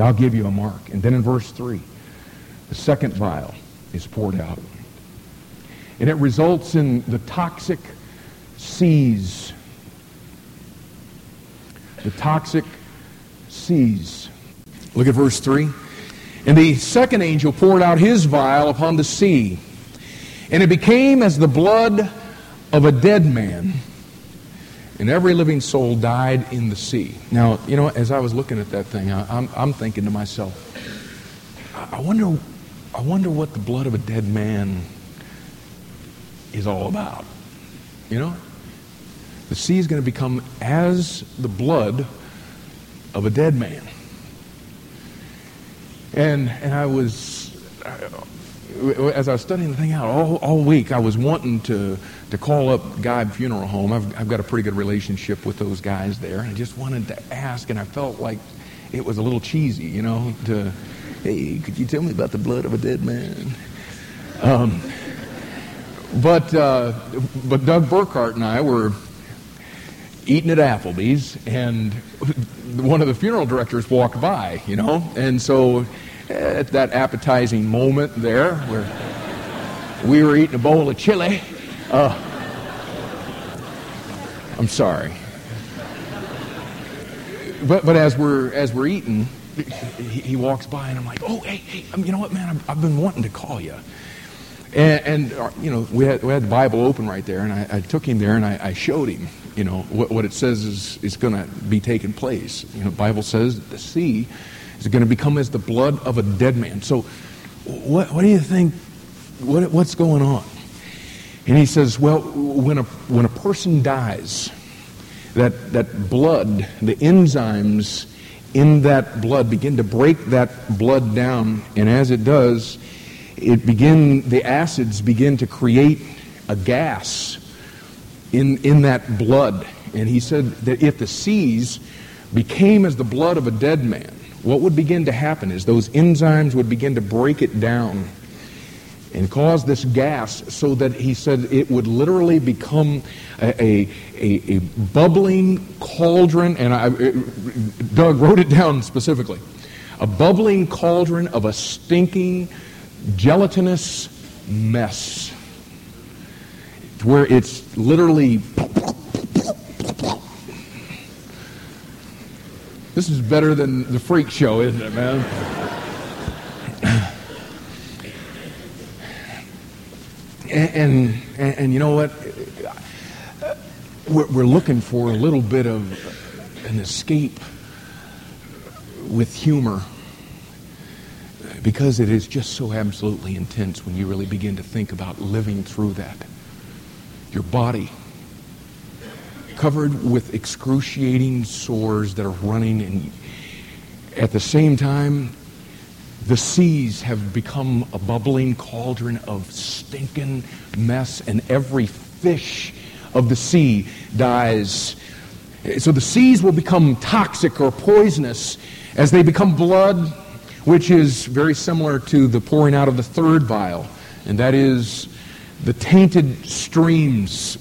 I'll give you a mark. And then in verse 3, the second vial is poured out. And it results in the toxic seas. The toxic seas. Look at verse 3. And the second angel poured out his vial upon the sea, and it became as the blood of a dead man, and every living soul died in the sea. Now, you know, as I was looking at that thing, I, am I'm thinking to myself, I wonder, I wonder what the blood of a dead man is all about. You know, the sea is going to become as the blood of a dead man. And and I was as I was studying the thing out all, all week, I was wanting to, to call up Guide Funeral Home. I've, I've got a pretty good relationship with those guys there. And I just wanted to ask, and I felt like it was a little cheesy, you know, to, hey, could you tell me about the blood of a dead man? Um, but, uh, but Doug Burkhart and I were eating at Applebee's, and one of the funeral directors walked by, you know, and so at that appetizing moment there where we were eating a bowl of chili. Uh, I'm sorry. But, but as we're as we're eating, he, he walks by and I'm like, oh hey hey, um, you know what man, I've, I've been wanting to call you. And, and uh, you know we had we had the Bible open right there, and I, I took him there and I, I showed him you know what, what it says is is going to be taking place. You know, Bible says the sea is going to become as the blood of a dead man. So, what, what do you think? What, what's going on? And he says, well, when a, when a person dies, that, that blood, the enzymes in that blood begin to break that blood down. And as it does, it begin, the acids begin to create a gas in, in that blood. And he said that if the seas became as the blood of a dead man, what would begin to happen is those enzymes would begin to break it down and cause this gas so that he said it would literally become a, a, a, a bubbling cauldron. And I, Doug wrote it down specifically a bubbling cauldron of a stinking, gelatinous mess. Where it's literally This is better than the freak show, isn't it, man? and, and, and, you know what? We're, we're looking for a little bit of an escape with humor because it is just so absolutely intense when you really begin to think about living through that. Your body covered with excruciating sores that are running, and at the same time, the seas have become a bubbling cauldron of stinking mess, and every fish of the sea dies. So the seas will become toxic or poisonous as they become blood, which is very similar to the pouring out of the third vial, and that is the tainted streams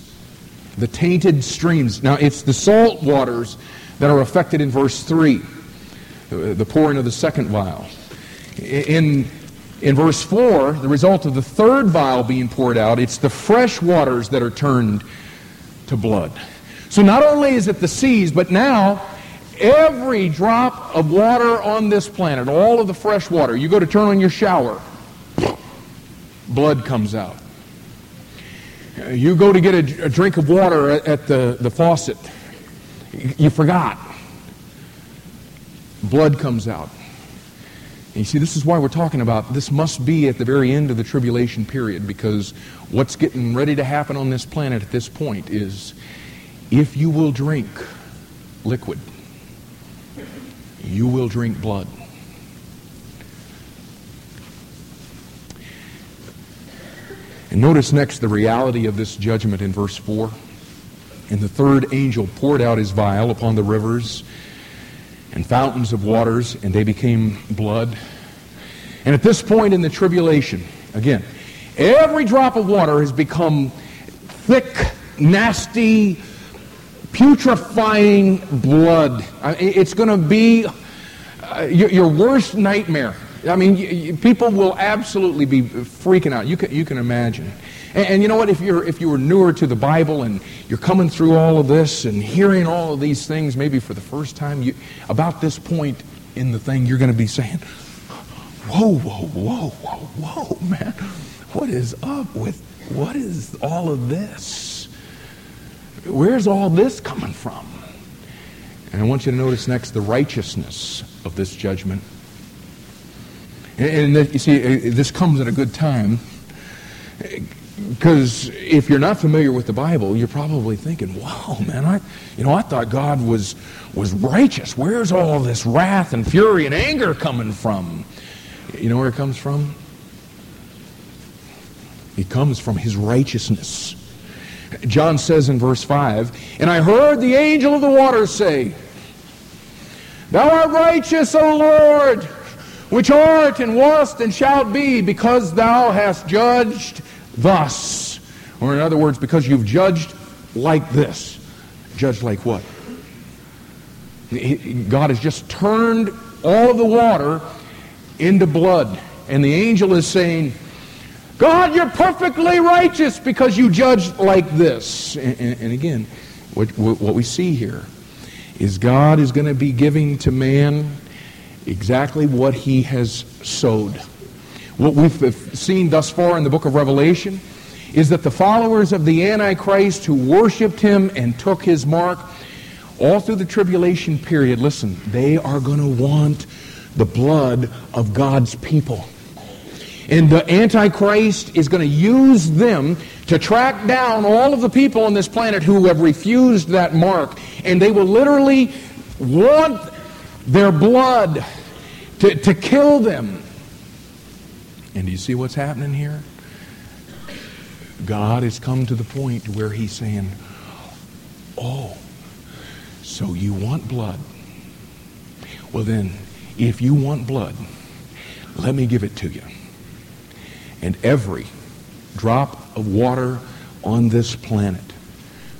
the tainted streams. Now, it's the salt waters that are affected in verse 3, uh, the pouring of the second vial. In, in verse 4, the result of the third vial being poured out, it's the fresh waters that are turned to blood. So not only is it the seas, but now every drop of water on this planet, all of the fresh water, you go to turn on your shower, blood comes out. You go to get a, a drink of water at, the, the faucet. You forgot. Blood comes out. And you see, this is why we're talking about this must be at the very end of the tribulation period because what's getting ready to happen on this planet at this point is if you will drink liquid, you will drink blood. And notice next the reality of this judgment in verse 4. And the third angel poured out his vial upon the rivers and fountains of waters, and they became blood. And at this point in the tribulation, again, every drop of water has become thick, nasty, putrefying blood. It's going to be uh, your worst nightmare. I mean, you, you, people will absolutely be freaking out. You can, you can imagine. And, and, you know what? If you're if you were newer to the Bible and you're coming through all of this and hearing all of these things, maybe for the first time, you about this point in the thing, you're going to be saying, "Whoa, whoa, whoa, whoa, whoa, man! What is up with what is all of this?" where's all this coming from? And I want you to notice next the righteousness of this judgment. And, you see, uh, this comes at a good time because if you're not familiar with the Bible, you're probably thinking, "Wow, man, I, you know, I thought God was was righteous. Where's all this wrath and fury and anger coming from?" You know where it comes from? It comes from His righteousness. John says in verse 5, And I heard the angel of the waters say, Thou art righteous, O Lord, which art and wast and shalt be, because thou hast judged thus. Or in other words, because you've judged like this. Judged like what? God has just turned all the water into blood. And the angel is saying, God, you're perfectly righteous because you judged like this. And, and, and again, what, what we see here is God is going to be giving to man exactly what he has sowed. What we've seen thus far in the book of Revelation is that the followers of the Antichrist who worshiped him and took his mark all through the tribulation period, listen, they are going to want the blood of God's people. And the Antichrist is going to use them to track down all of the people on this planet who have refused that mark. And they will literally want their blood to, to kill them. And do you see what's happening here? God has come to the point where he's saying, Oh, so you want blood? Well, then, if you want blood, let me give it to you. And every drop of water on this planet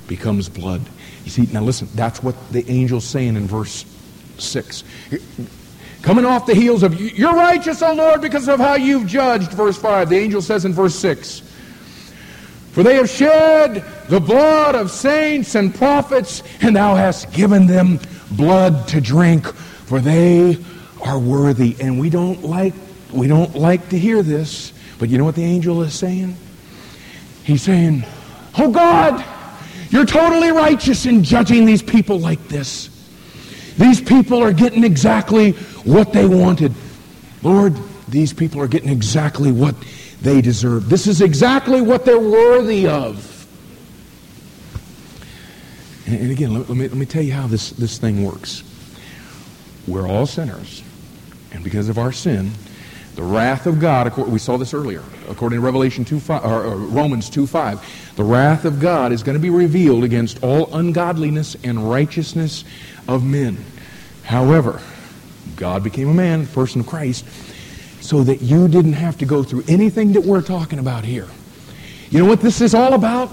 becomes blood. You see, now listen, that's what the angel's saying in verse 6. Coming off the heels of, You're righteous, O Lord, because of how you've judged, verse 5. The angel says in verse 6, For they have shed the blood of saints and prophets, and thou hast given them blood to drink, for they are worthy. And we don't like, we don't like to hear this, but you know what the angel is saying? He's saying, Oh God, you're totally righteous in judging these people like this. These people are getting exactly what they wanted. Lord, these people are getting exactly what they deserve. This is exactly what they're worthy of. And, again, let, me, let me tell you how this, this thing works. We're all sinners. And because of our sin, the wrath of God, we saw this earlier, according to Revelation 2, 5, or Romans 2 5, the wrath of God is going to be revealed against all ungodliness and righteousness of men. However, God became a man, person of Christ, so that you didn't have to go through anything that we're talking about here. You know what this is all about?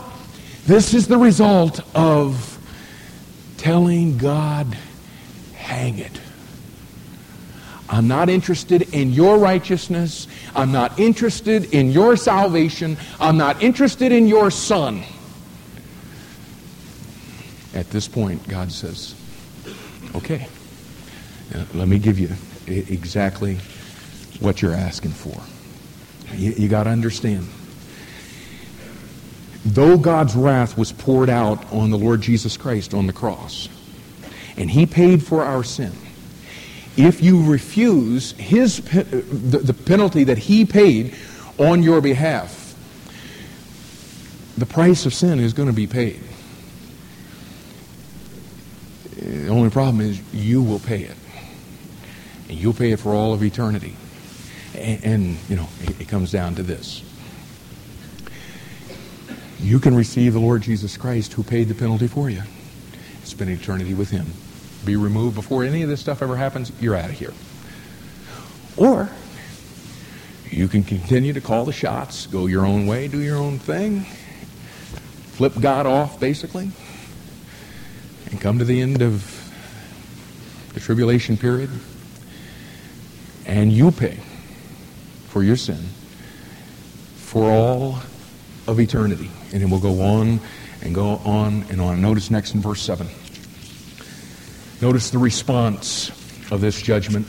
This is the result of telling God, hang it. I'm not interested in your righteousness. I'm not interested in your salvation. I'm not interested in your son. At this point, God says, okay. Uh, let me give you exactly what you're asking for. You, you got to understand. Though God's wrath was poured out on the Lord Jesus Christ on the cross, and he paid for our sin, if you refuse his uh, the, the penalty that he paid on your behalf, the price of sin is going to be paid. The only problem is you will pay it and you'll pay it for all of eternity. And, and you know, it, it comes down to this. You can receive the Lord Jesus Christ who paid the penalty for you. Spend eternity with him. Be removed before any of this stuff ever happens, you're out of here. Or you can continue to call the shots, go your own way, do your own thing, flip God off, basically, and come to the end of the tribulation period and you pay for your sin for all of eternity. And it will go on and go on and on. Notice next in verse 7. Notice the response of this judgment.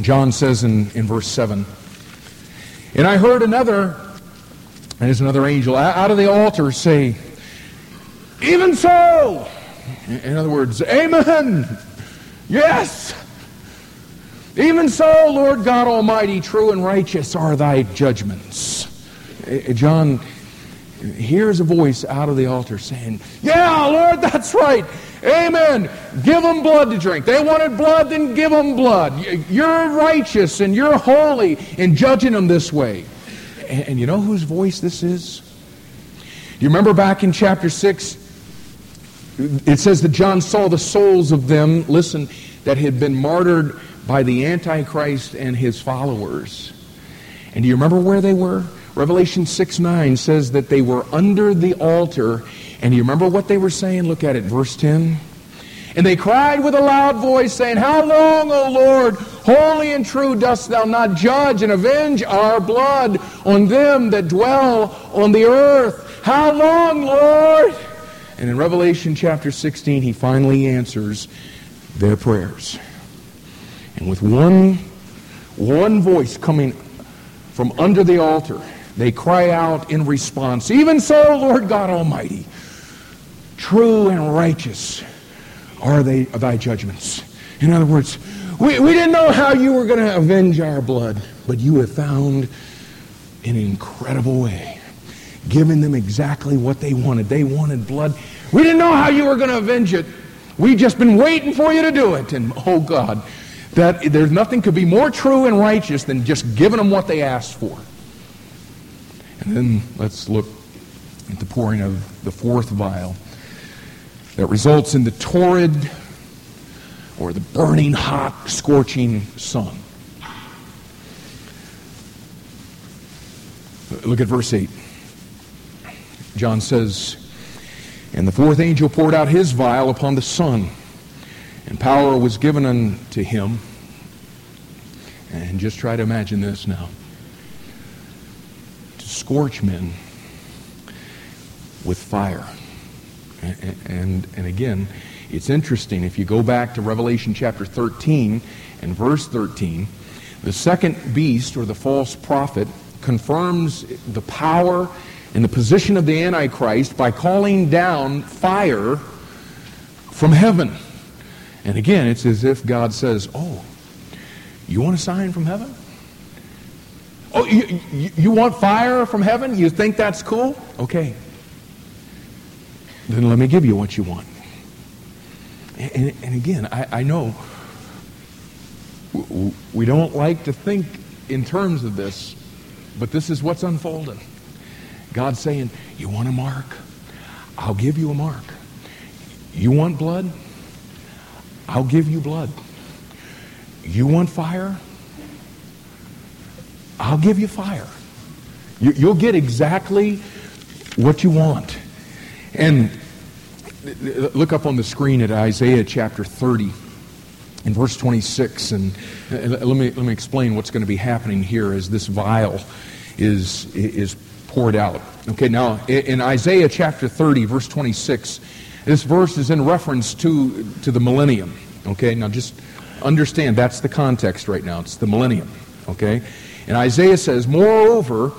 John says in, in verse 7 And I heard another, and there's another angel, out of the altar say, Even so. In other words, Amen. Yes. Even so, Lord God Almighty, true and righteous are thy judgments. Eh, John hears a voice out of the altar saying, Yeah, Lord, that's right. Amen. Give them blood to drink. They wanted blood, then give them blood. You're righteous and you're holy in judging them this way. And, and you know whose voice this is? Do you remember back in chapter 6, it says that John saw the souls of them, listen, that had been martyred by the Antichrist and his followers. And do you remember where they were? Revelation 6 9 says that they were under the altar. And you remember what they were saying? Look at it, verse 10. And they cried with a loud voice, saying, How long, O Lord, holy and true, dost thou not judge and avenge our blood on them that dwell on the earth? How long, Lord? And in Revelation chapter 16, he finally answers their prayers. And with one, one voice coming from under the altar, they cry out in response, Even so, Lord God Almighty, true and righteous are they thy judgments. In other words, we, we didn't know how you were going to avenge our blood, but you have found an incredible way, giving them exactly what they wanted. They wanted blood. We didn't know how you were going to avenge it. We've just been waiting for you to do it. And oh God, that there's nothing could be more true and righteous than just giving them what they asked for. And then let's look at the pouring of the fourth vial that results in the torrid or the burning hot, scorching sun. Look at verse 8. John says, And the fourth angel poured out his vial upon the sun, and power was given unto him. And just try to imagine this now scorch men with fire. And, and, again, it's interesting. If you go back to Revelation chapter 13 and verse 13, the second beast or the false prophet confirms the power and the position of the Antichrist by calling down fire from heaven. And again, it's as if God says, Oh, you want a sign from heaven? Oh, you, you, want fire from heaven? You think that's cool? Okay, then let me give you what you want. And, and again, I, I know we don't like to think in terms of this, but this is what's unfolding. God's saying, You want a mark? I'll give you a mark. You want blood? I'll give you blood. You want fire? I'll give you fire. You, will get exactly what you want. And look up on the screen at Isaiah chapter 30 in verse 26 and let me let me explain what's going to be happening here as this vial is is poured out. Okay now in isaiah chapter 30 verse 26 this verse is in reference to to the millennium. Okay now just understand that's the context right now. It's the millennium. Okay and isaiah says moreover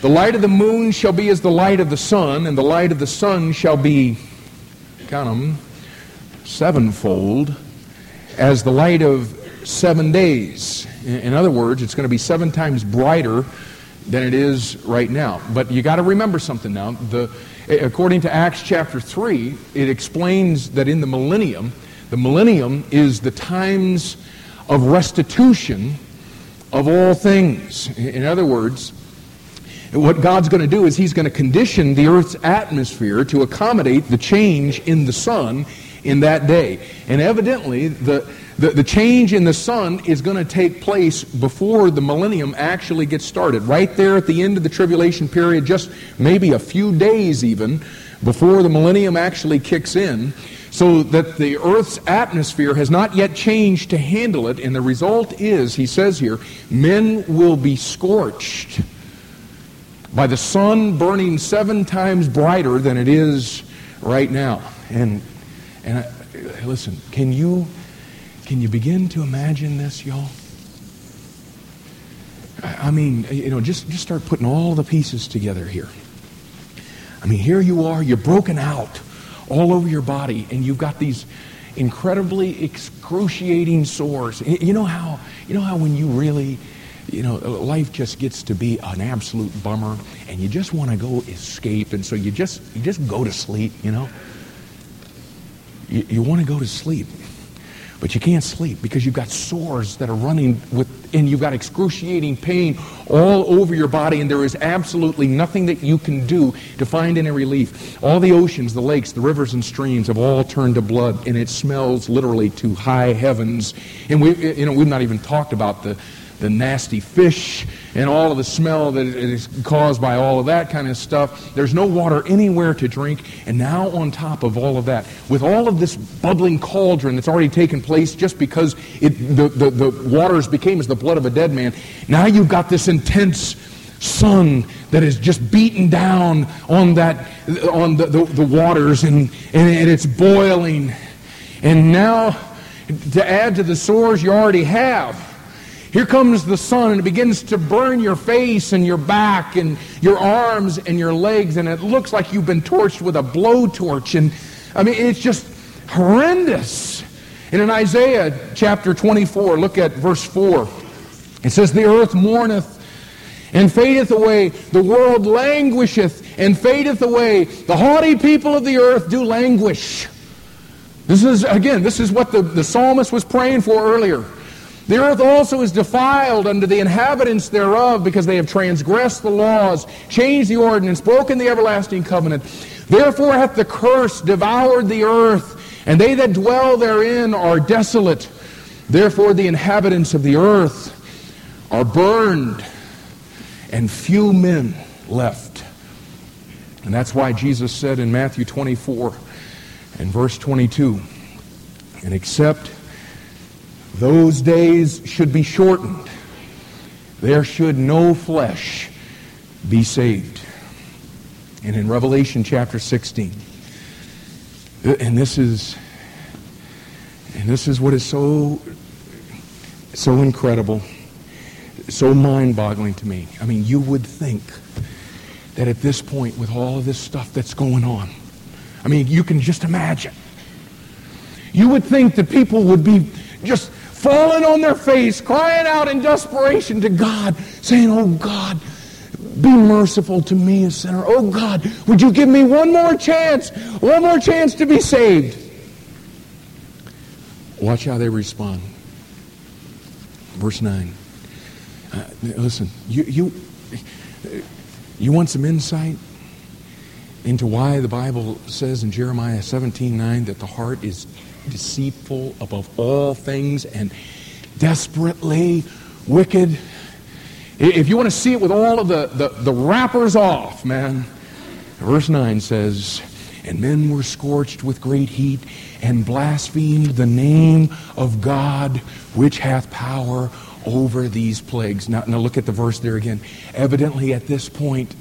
the light of the moon shall be as the light of the sun, and the light of the sun shall be, count them, sevenfold, as the light of seven days. In other words, it's going to be seven times brighter than it is right now. But you got to remember something now. The, according to Acts chapter 3, it explains that in the millennium, the millennium is the times of restitution of all things. In other words, what God's going to do is He's going to condition the earth's atmosphere to accommodate the change in the sun in that day. And evidently, the, the, the change in the sun is going to take place before the millennium actually gets started. Right there at the end of the tribulation period, just maybe a few days even before the millennium actually kicks in so that the earth's atmosphere has not yet changed to handle it and the result is he says here men will be scorched by the sun burning seven times brighter than it is right now. And, and I, listen, can you, can you begin to imagine this, y'all? I mean, you know, just, just start putting all the pieces together here. I mean, here you are, you're broken out all over your body, and you've got these incredibly excruciating sores. You know how you know how when you really you know life just gets to be an absolute bummer and you just want to go escape and so you just you just go to sleep, you know? You, you want to go to sleep. But you can't sleep because you've got sores that are running with, and you've got excruciating pain all over your body, and there is absolutely nothing that you can do to find any relief. All the oceans, the lakes, the rivers, and streams have all turned to blood, and it smells literally to high heavens. And we, you know, we've not even talked about the the nasty fish and all of the smell that is caused by all of that kind of stuff. There's no water anywhere to drink. And now, on top of all of that, with all of this bubbling cauldron that's already taken place just because it, the, the, the waters became as the blood of a dead man, now you've got this intense sun that is just beaten down on that on the, the, the waters and, and, and it's boiling and now to add to the sores you already have here comes the sun and it begins to burn your face and your back and your arms and your legs, and it looks like you've been torched with a blowtorch. And I mean, it's just horrendous. And in Isaiah chapter 24, look at verse 4. It says, The earth mourneth and fadeth away. The world languisheth and fadeth away. The haughty people of the earth do languish. This is, again, this is what the, the psalmist was praying for earlier. The earth also is defiled unto the inhabitants thereof because they have transgressed the laws, changed the ordinance, broken the everlasting covenant. Therefore hath the curse devoured the earth, and they that dwell therein are desolate. Therefore the inhabitants of the earth are burned, and few men left. And that's why Jesus said in Matthew 24 and verse 22, and except those days should be shortened. There should no flesh be saved. And in Revelation chapter 16, uh, and this is and this is what is so so incredible, so mind-boggling to me. I mean, you would think that at this point with all of this stuff that's going on, I mean, you can just imagine. You would think that people would be just falling on their face, crying out in desperation to God, saying, Oh God, be merciful to me, a sinner. Oh God, would you give me one more chance, one more chance to be saved? Watch how they respond. Verse 9. Uh, listen, you, you, you want some insight into why the Bible says in Jeremiah 17 9 that the heart is deceitful above all things and desperately wicked. If you want to see it with all of the, the, the wrappers off, man, verse 9 says, And men were scorched with great heat and blasphemed the name of God which hath power over these plagues. Now, now look at the verse there again. Evidently, at this point,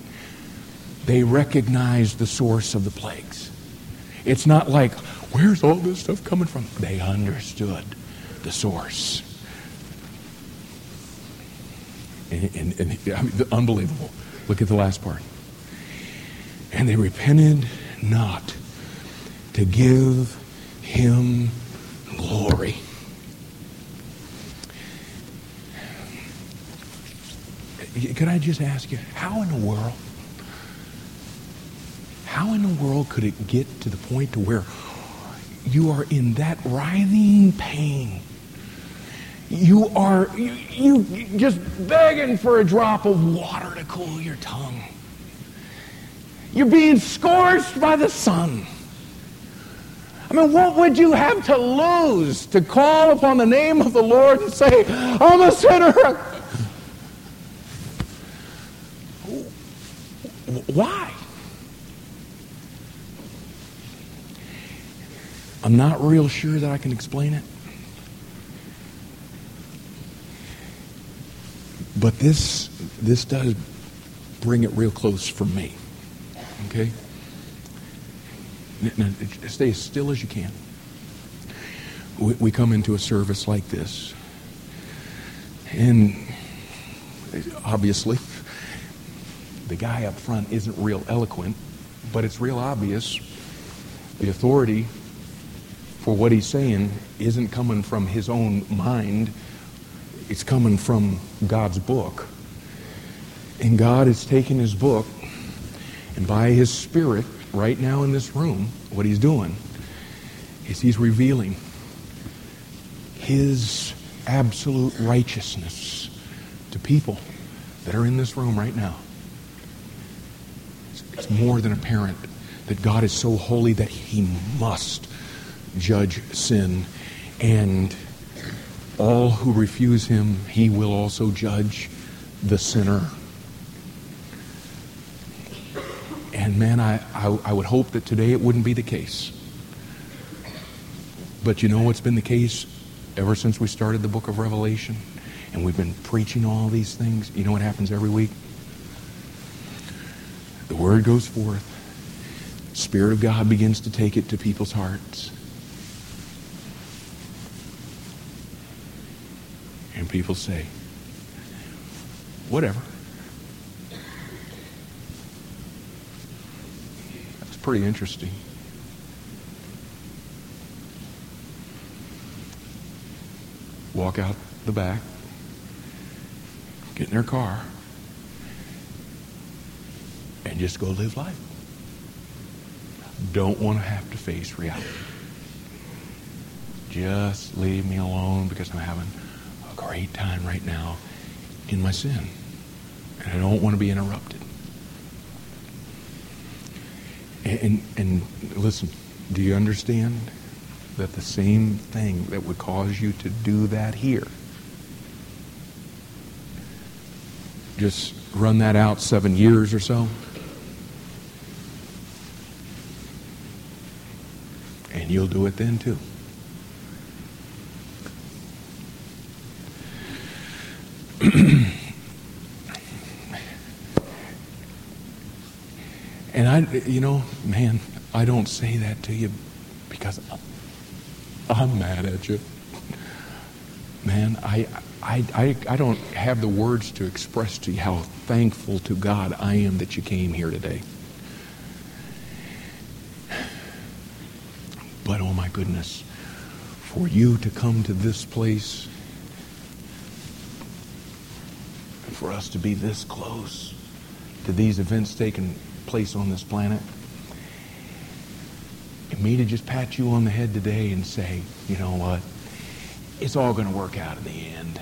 they recognized the source of the plagues. It's not like, Where's all this stuff coming from? They understood the source. And, and, and I mean, unbelievable. Look at the last part. And they repented not to give him glory. Could I just ask you, how in the world, how in the world could it get to the point to where you are in that writhing pain. You are you, you just begging for a drop of water to cool your tongue. You're being scorched by the sun. I mean, what would you have to lose to call upon the name of the Lord and say, I'm a sinner? Why? I'm not real sure that I can explain it. But this this does bring it real close for me. Okay? Now, stay as still as you can. We, we come into a service like this, and obviously, the guy up front isn't real eloquent, but it's real obvious The authority for what he's saying isn't coming from his own mind, it's coming from God's book. And God is taking his book, and by his Spirit, right now in this room, what he's doing is he's revealing his absolute righteousness to people that are in this room right now. It's more than apparent that God is so holy that he must judge sin. And all who refuse him, he will also judge the sinner. And man, I, I, I, would hope that today it wouldn't be the case. But you know what's been the case ever since we started the book of Revelation? And we've been preaching all these things. You know what happens every week? The word goes forth. Spirit of God begins to take it to people's hearts. People say, whatever. That's pretty interesting. Walk out the back, get in their car, and just go live life. Don't want to have to face reality. Just leave me alone because I'm having great time right now in my sin. And I don't want to be interrupted. And, and, and listen, do you understand that the same thing that would cause you to do that here just run that out seven years or so and you'll do it then too. and I, you know, man, I don't say that to you because I'm mad at you. Man, I, I, I, I don't have the words to express to you how thankful to God I am that you came here today. But oh my goodness, for you to come to this place, and for us to be this close to these events taking place on this planet, and me to just pat you on the head today and say, you know what? It's all going to work out in the end.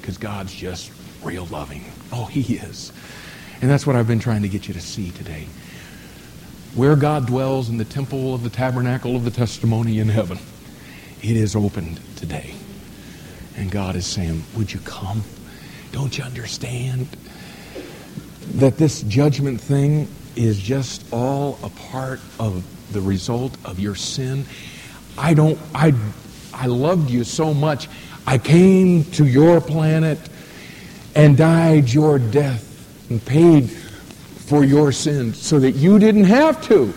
Because God's just real loving. Oh, He is. And that's what I've been trying to get you to see today where God dwells in the temple of the tabernacle of the testimony in heaven. It is opened today. And God is saying, Would you come? Don't you understand that this judgment thing is just all a part of the result of your sin? I don't, I, I loved you so much. I came to your planet and died your death and paid for your sins so that you didn't have to.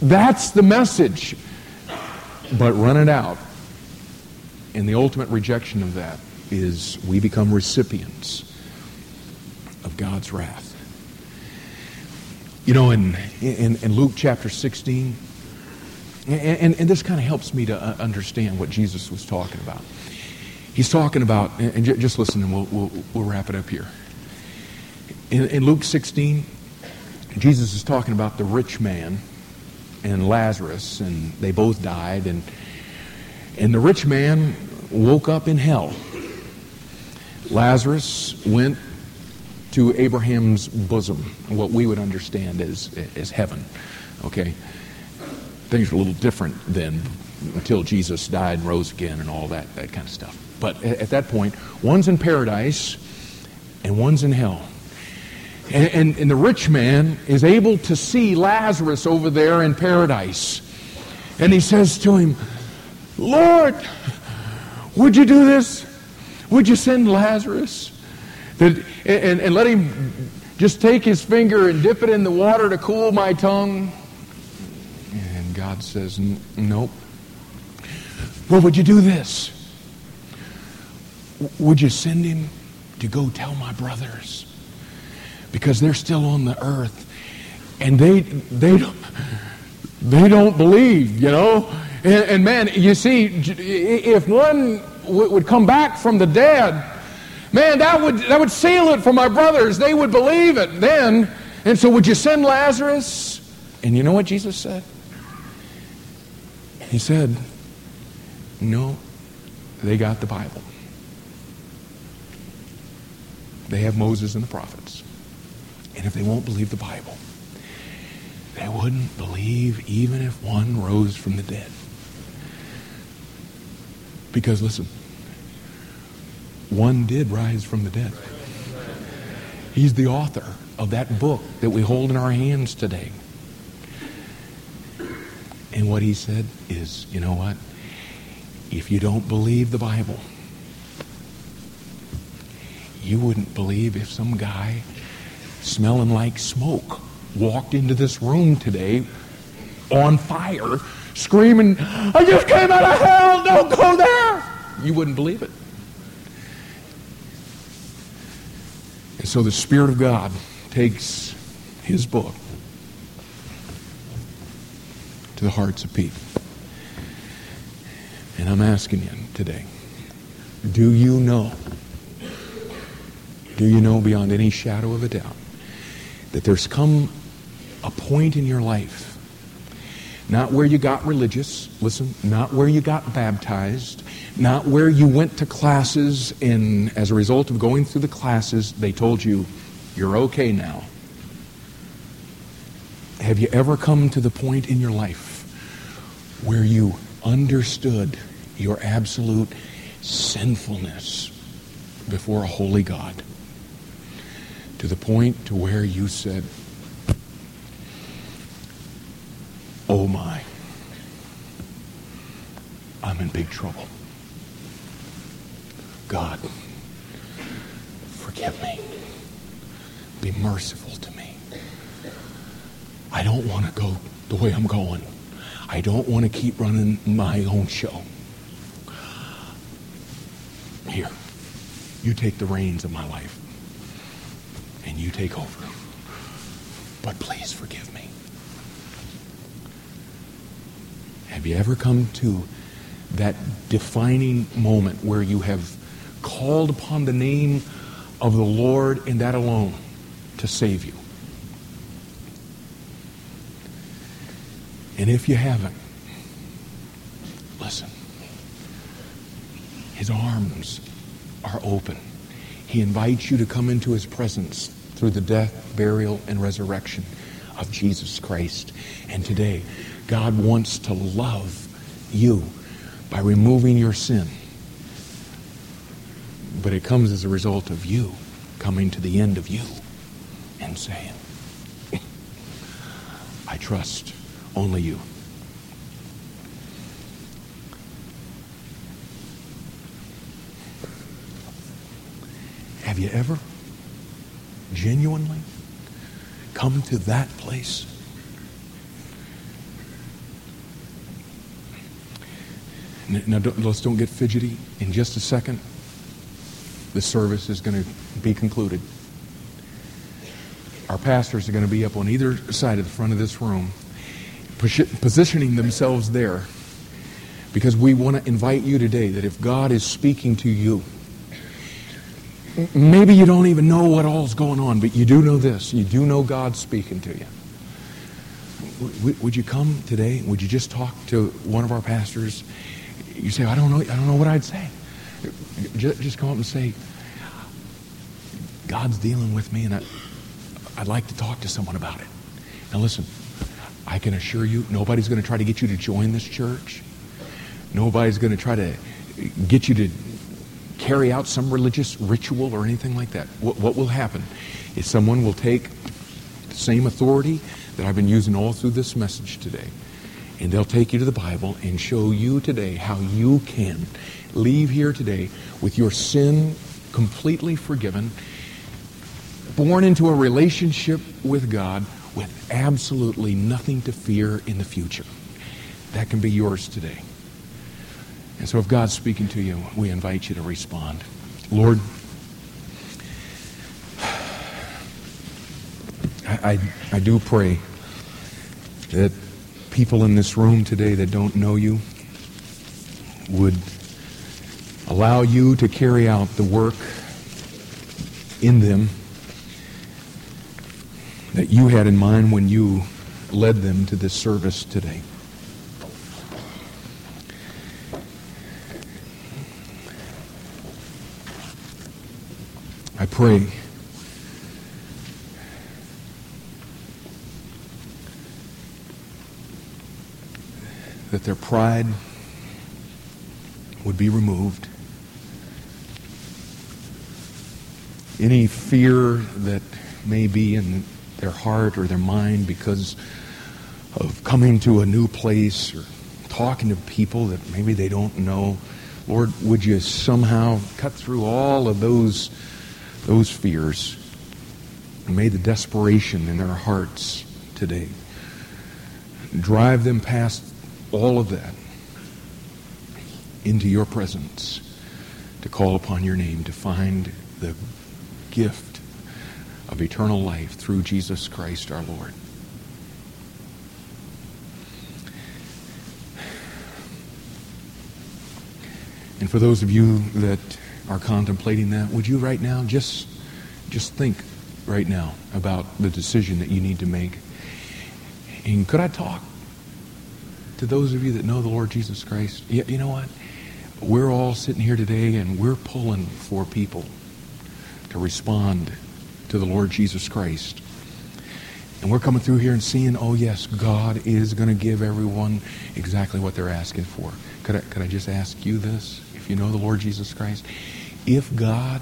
That's the message. But run it out. And the ultimate rejection of that is we become recipients of God's wrath. You know, in, in, in Luke chapter 16, and, and, and this kind of helps me to uh, understand what Jesus was talking about. He's talking about, and just listen and we'll, we'll, we'll wrap it up here. In, in Luke 16, Jesus is talking about the rich man and Lazarus, and they both died. And, and the rich man woke up in hell. Lazarus went to Abraham's bosom, what we would understand as, as heaven. Okay? Things were a little different then until Jesus died and rose again and all that, that kind of stuff. But at that point, one's in paradise and one's in hell. And, and, and, the rich man is able to see Lazarus over there in paradise. And he says to him, Lord, would you do this? Would you send Lazarus? That, and, and let him just take his finger and dip it in the water to cool my tongue? And God says, Nope. Well, would you do this? Would you send him to go tell my brothers? because they're still on the earth and they they don't, they don't believe, you know. And, and man, you see, if one w- would come back from the dead, man, that would that would seal it for my brothers. They would believe it then. And so, would you send Lazarus? And you know what Jesus said? He said, "No, they got the Bible. They have Moses and the prophets. And if they won't believe the Bible, they wouldn't believe even if one rose from the dead. Because listen, one did rise from the dead. He's the author of that book that we hold in our hands today. And what he said is, you know what? If you don't believe the Bible, you wouldn't believe if some guy smelling like smoke walked into this room today on fire, screaming, I just came out of hell, don't go there. You wouldn't believe it. So the Spirit of God takes his book to the hearts of people. And I'm asking you today, do you know, do you know beyond any shadow of a doubt that there's come a point in your life, not where you got religious, listen, not where you got baptized, not where you went to classes and as a result of going through the classes, they told you, you're okay now. Have you ever come to the point in your life where you understood your absolute sinfulness before a holy God? To the point to where you said, Oh, my, I'm in big trouble. God, forgive me. Be merciful to me. I don't want to go the way I'm going. I don't want to keep running my own show. Here, you take the reins of my life and you take over. But please forgive me. Have you ever come to that defining moment where you have called upon the name of the Lord and that alone to save you? And if you haven't, listen. His arms are open. He invites you to come into his presence through the death, burial, and resurrection of Jesus Christ. And today, God wants to love you by removing your sin. But it comes as a result of you coming to the end of you and saying, I trust only you. Have you ever genuinely come to that place? Now, don't, let's don't get fidgety. In just a second, the service is going to be concluded. Our pastors are going to be up on either side of the front of this room, positioning themselves there because we want to invite you today that if God is speaking to you, maybe you don't even know what all's going on, but you do know this. You do know God's speaking to you. Would you come today? Would you just talk to one of our pastors? You say, I don't know, I don't know what I'd say. Just come up and say, God's dealing with me, and I, I'd like to talk to someone about it. Now listen, I can assure you, nobody's going to try to get you to join this church. Nobody's going to try to get you to carry out some religious ritual or anything like that. What, what will happen is someone will take the same authority that I've been using all through this message today, and they'll take you to the Bible and show you today how you can leave here today with your sin completely forgiven, born into a relationship with God with absolutely nothing to fear in the future. That can be yours today. And so if God's speaking to you, we invite you to respond. Lord, I, I, do pray that people in this room today that don't know you would allow you to carry out the work in them that you had in mind when you led them to this service today. I pray that their pride would be removed. Any fear that may be in their heart or their mind because of coming to a new place or talking to people that maybe they don't know. Lord, would you somehow cut through all of those those fears. May the desperation in their hearts today drive them past all of that into your presence to call upon your name, to find the gift of eternal life through Jesus Christ our Lord. And for those of you that are contemplating that, would you right now just just think right now about the decision that you need to make? And could I talk to those of you that know the Lord Jesus Christ? You, you know what? We're all sitting here today and we're pulling for people to respond to the Lord Jesus Christ. And we're coming through here and seeing, oh yes, God is going to give everyone exactly what they're asking for. Could I, could I just ask you this? If you know the Lord Jesus Christ, if God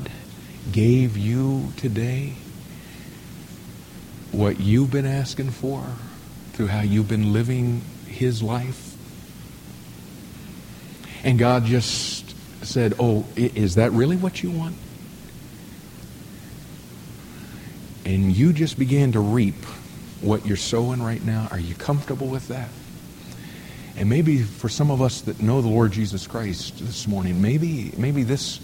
gave you today what you've been asking for through how you've been living His life, and God just said, Oh, is that really what you want? And you just began to reap what you're sowing right now. Are you comfortable with that? And maybe for some of us that know the Lord Jesus Christ this morning, maybe maybe this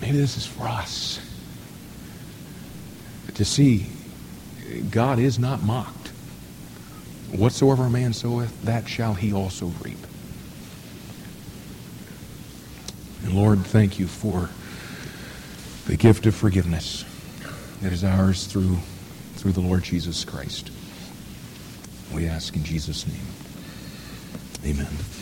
Maybe this is for us to see God is not mocked. Whatsoever a man soweth, that shall he also reap. And Lord, thank you for the gift of forgiveness that is ours through, through the Lord Jesus Christ. We ask in Jesus' name. Amen.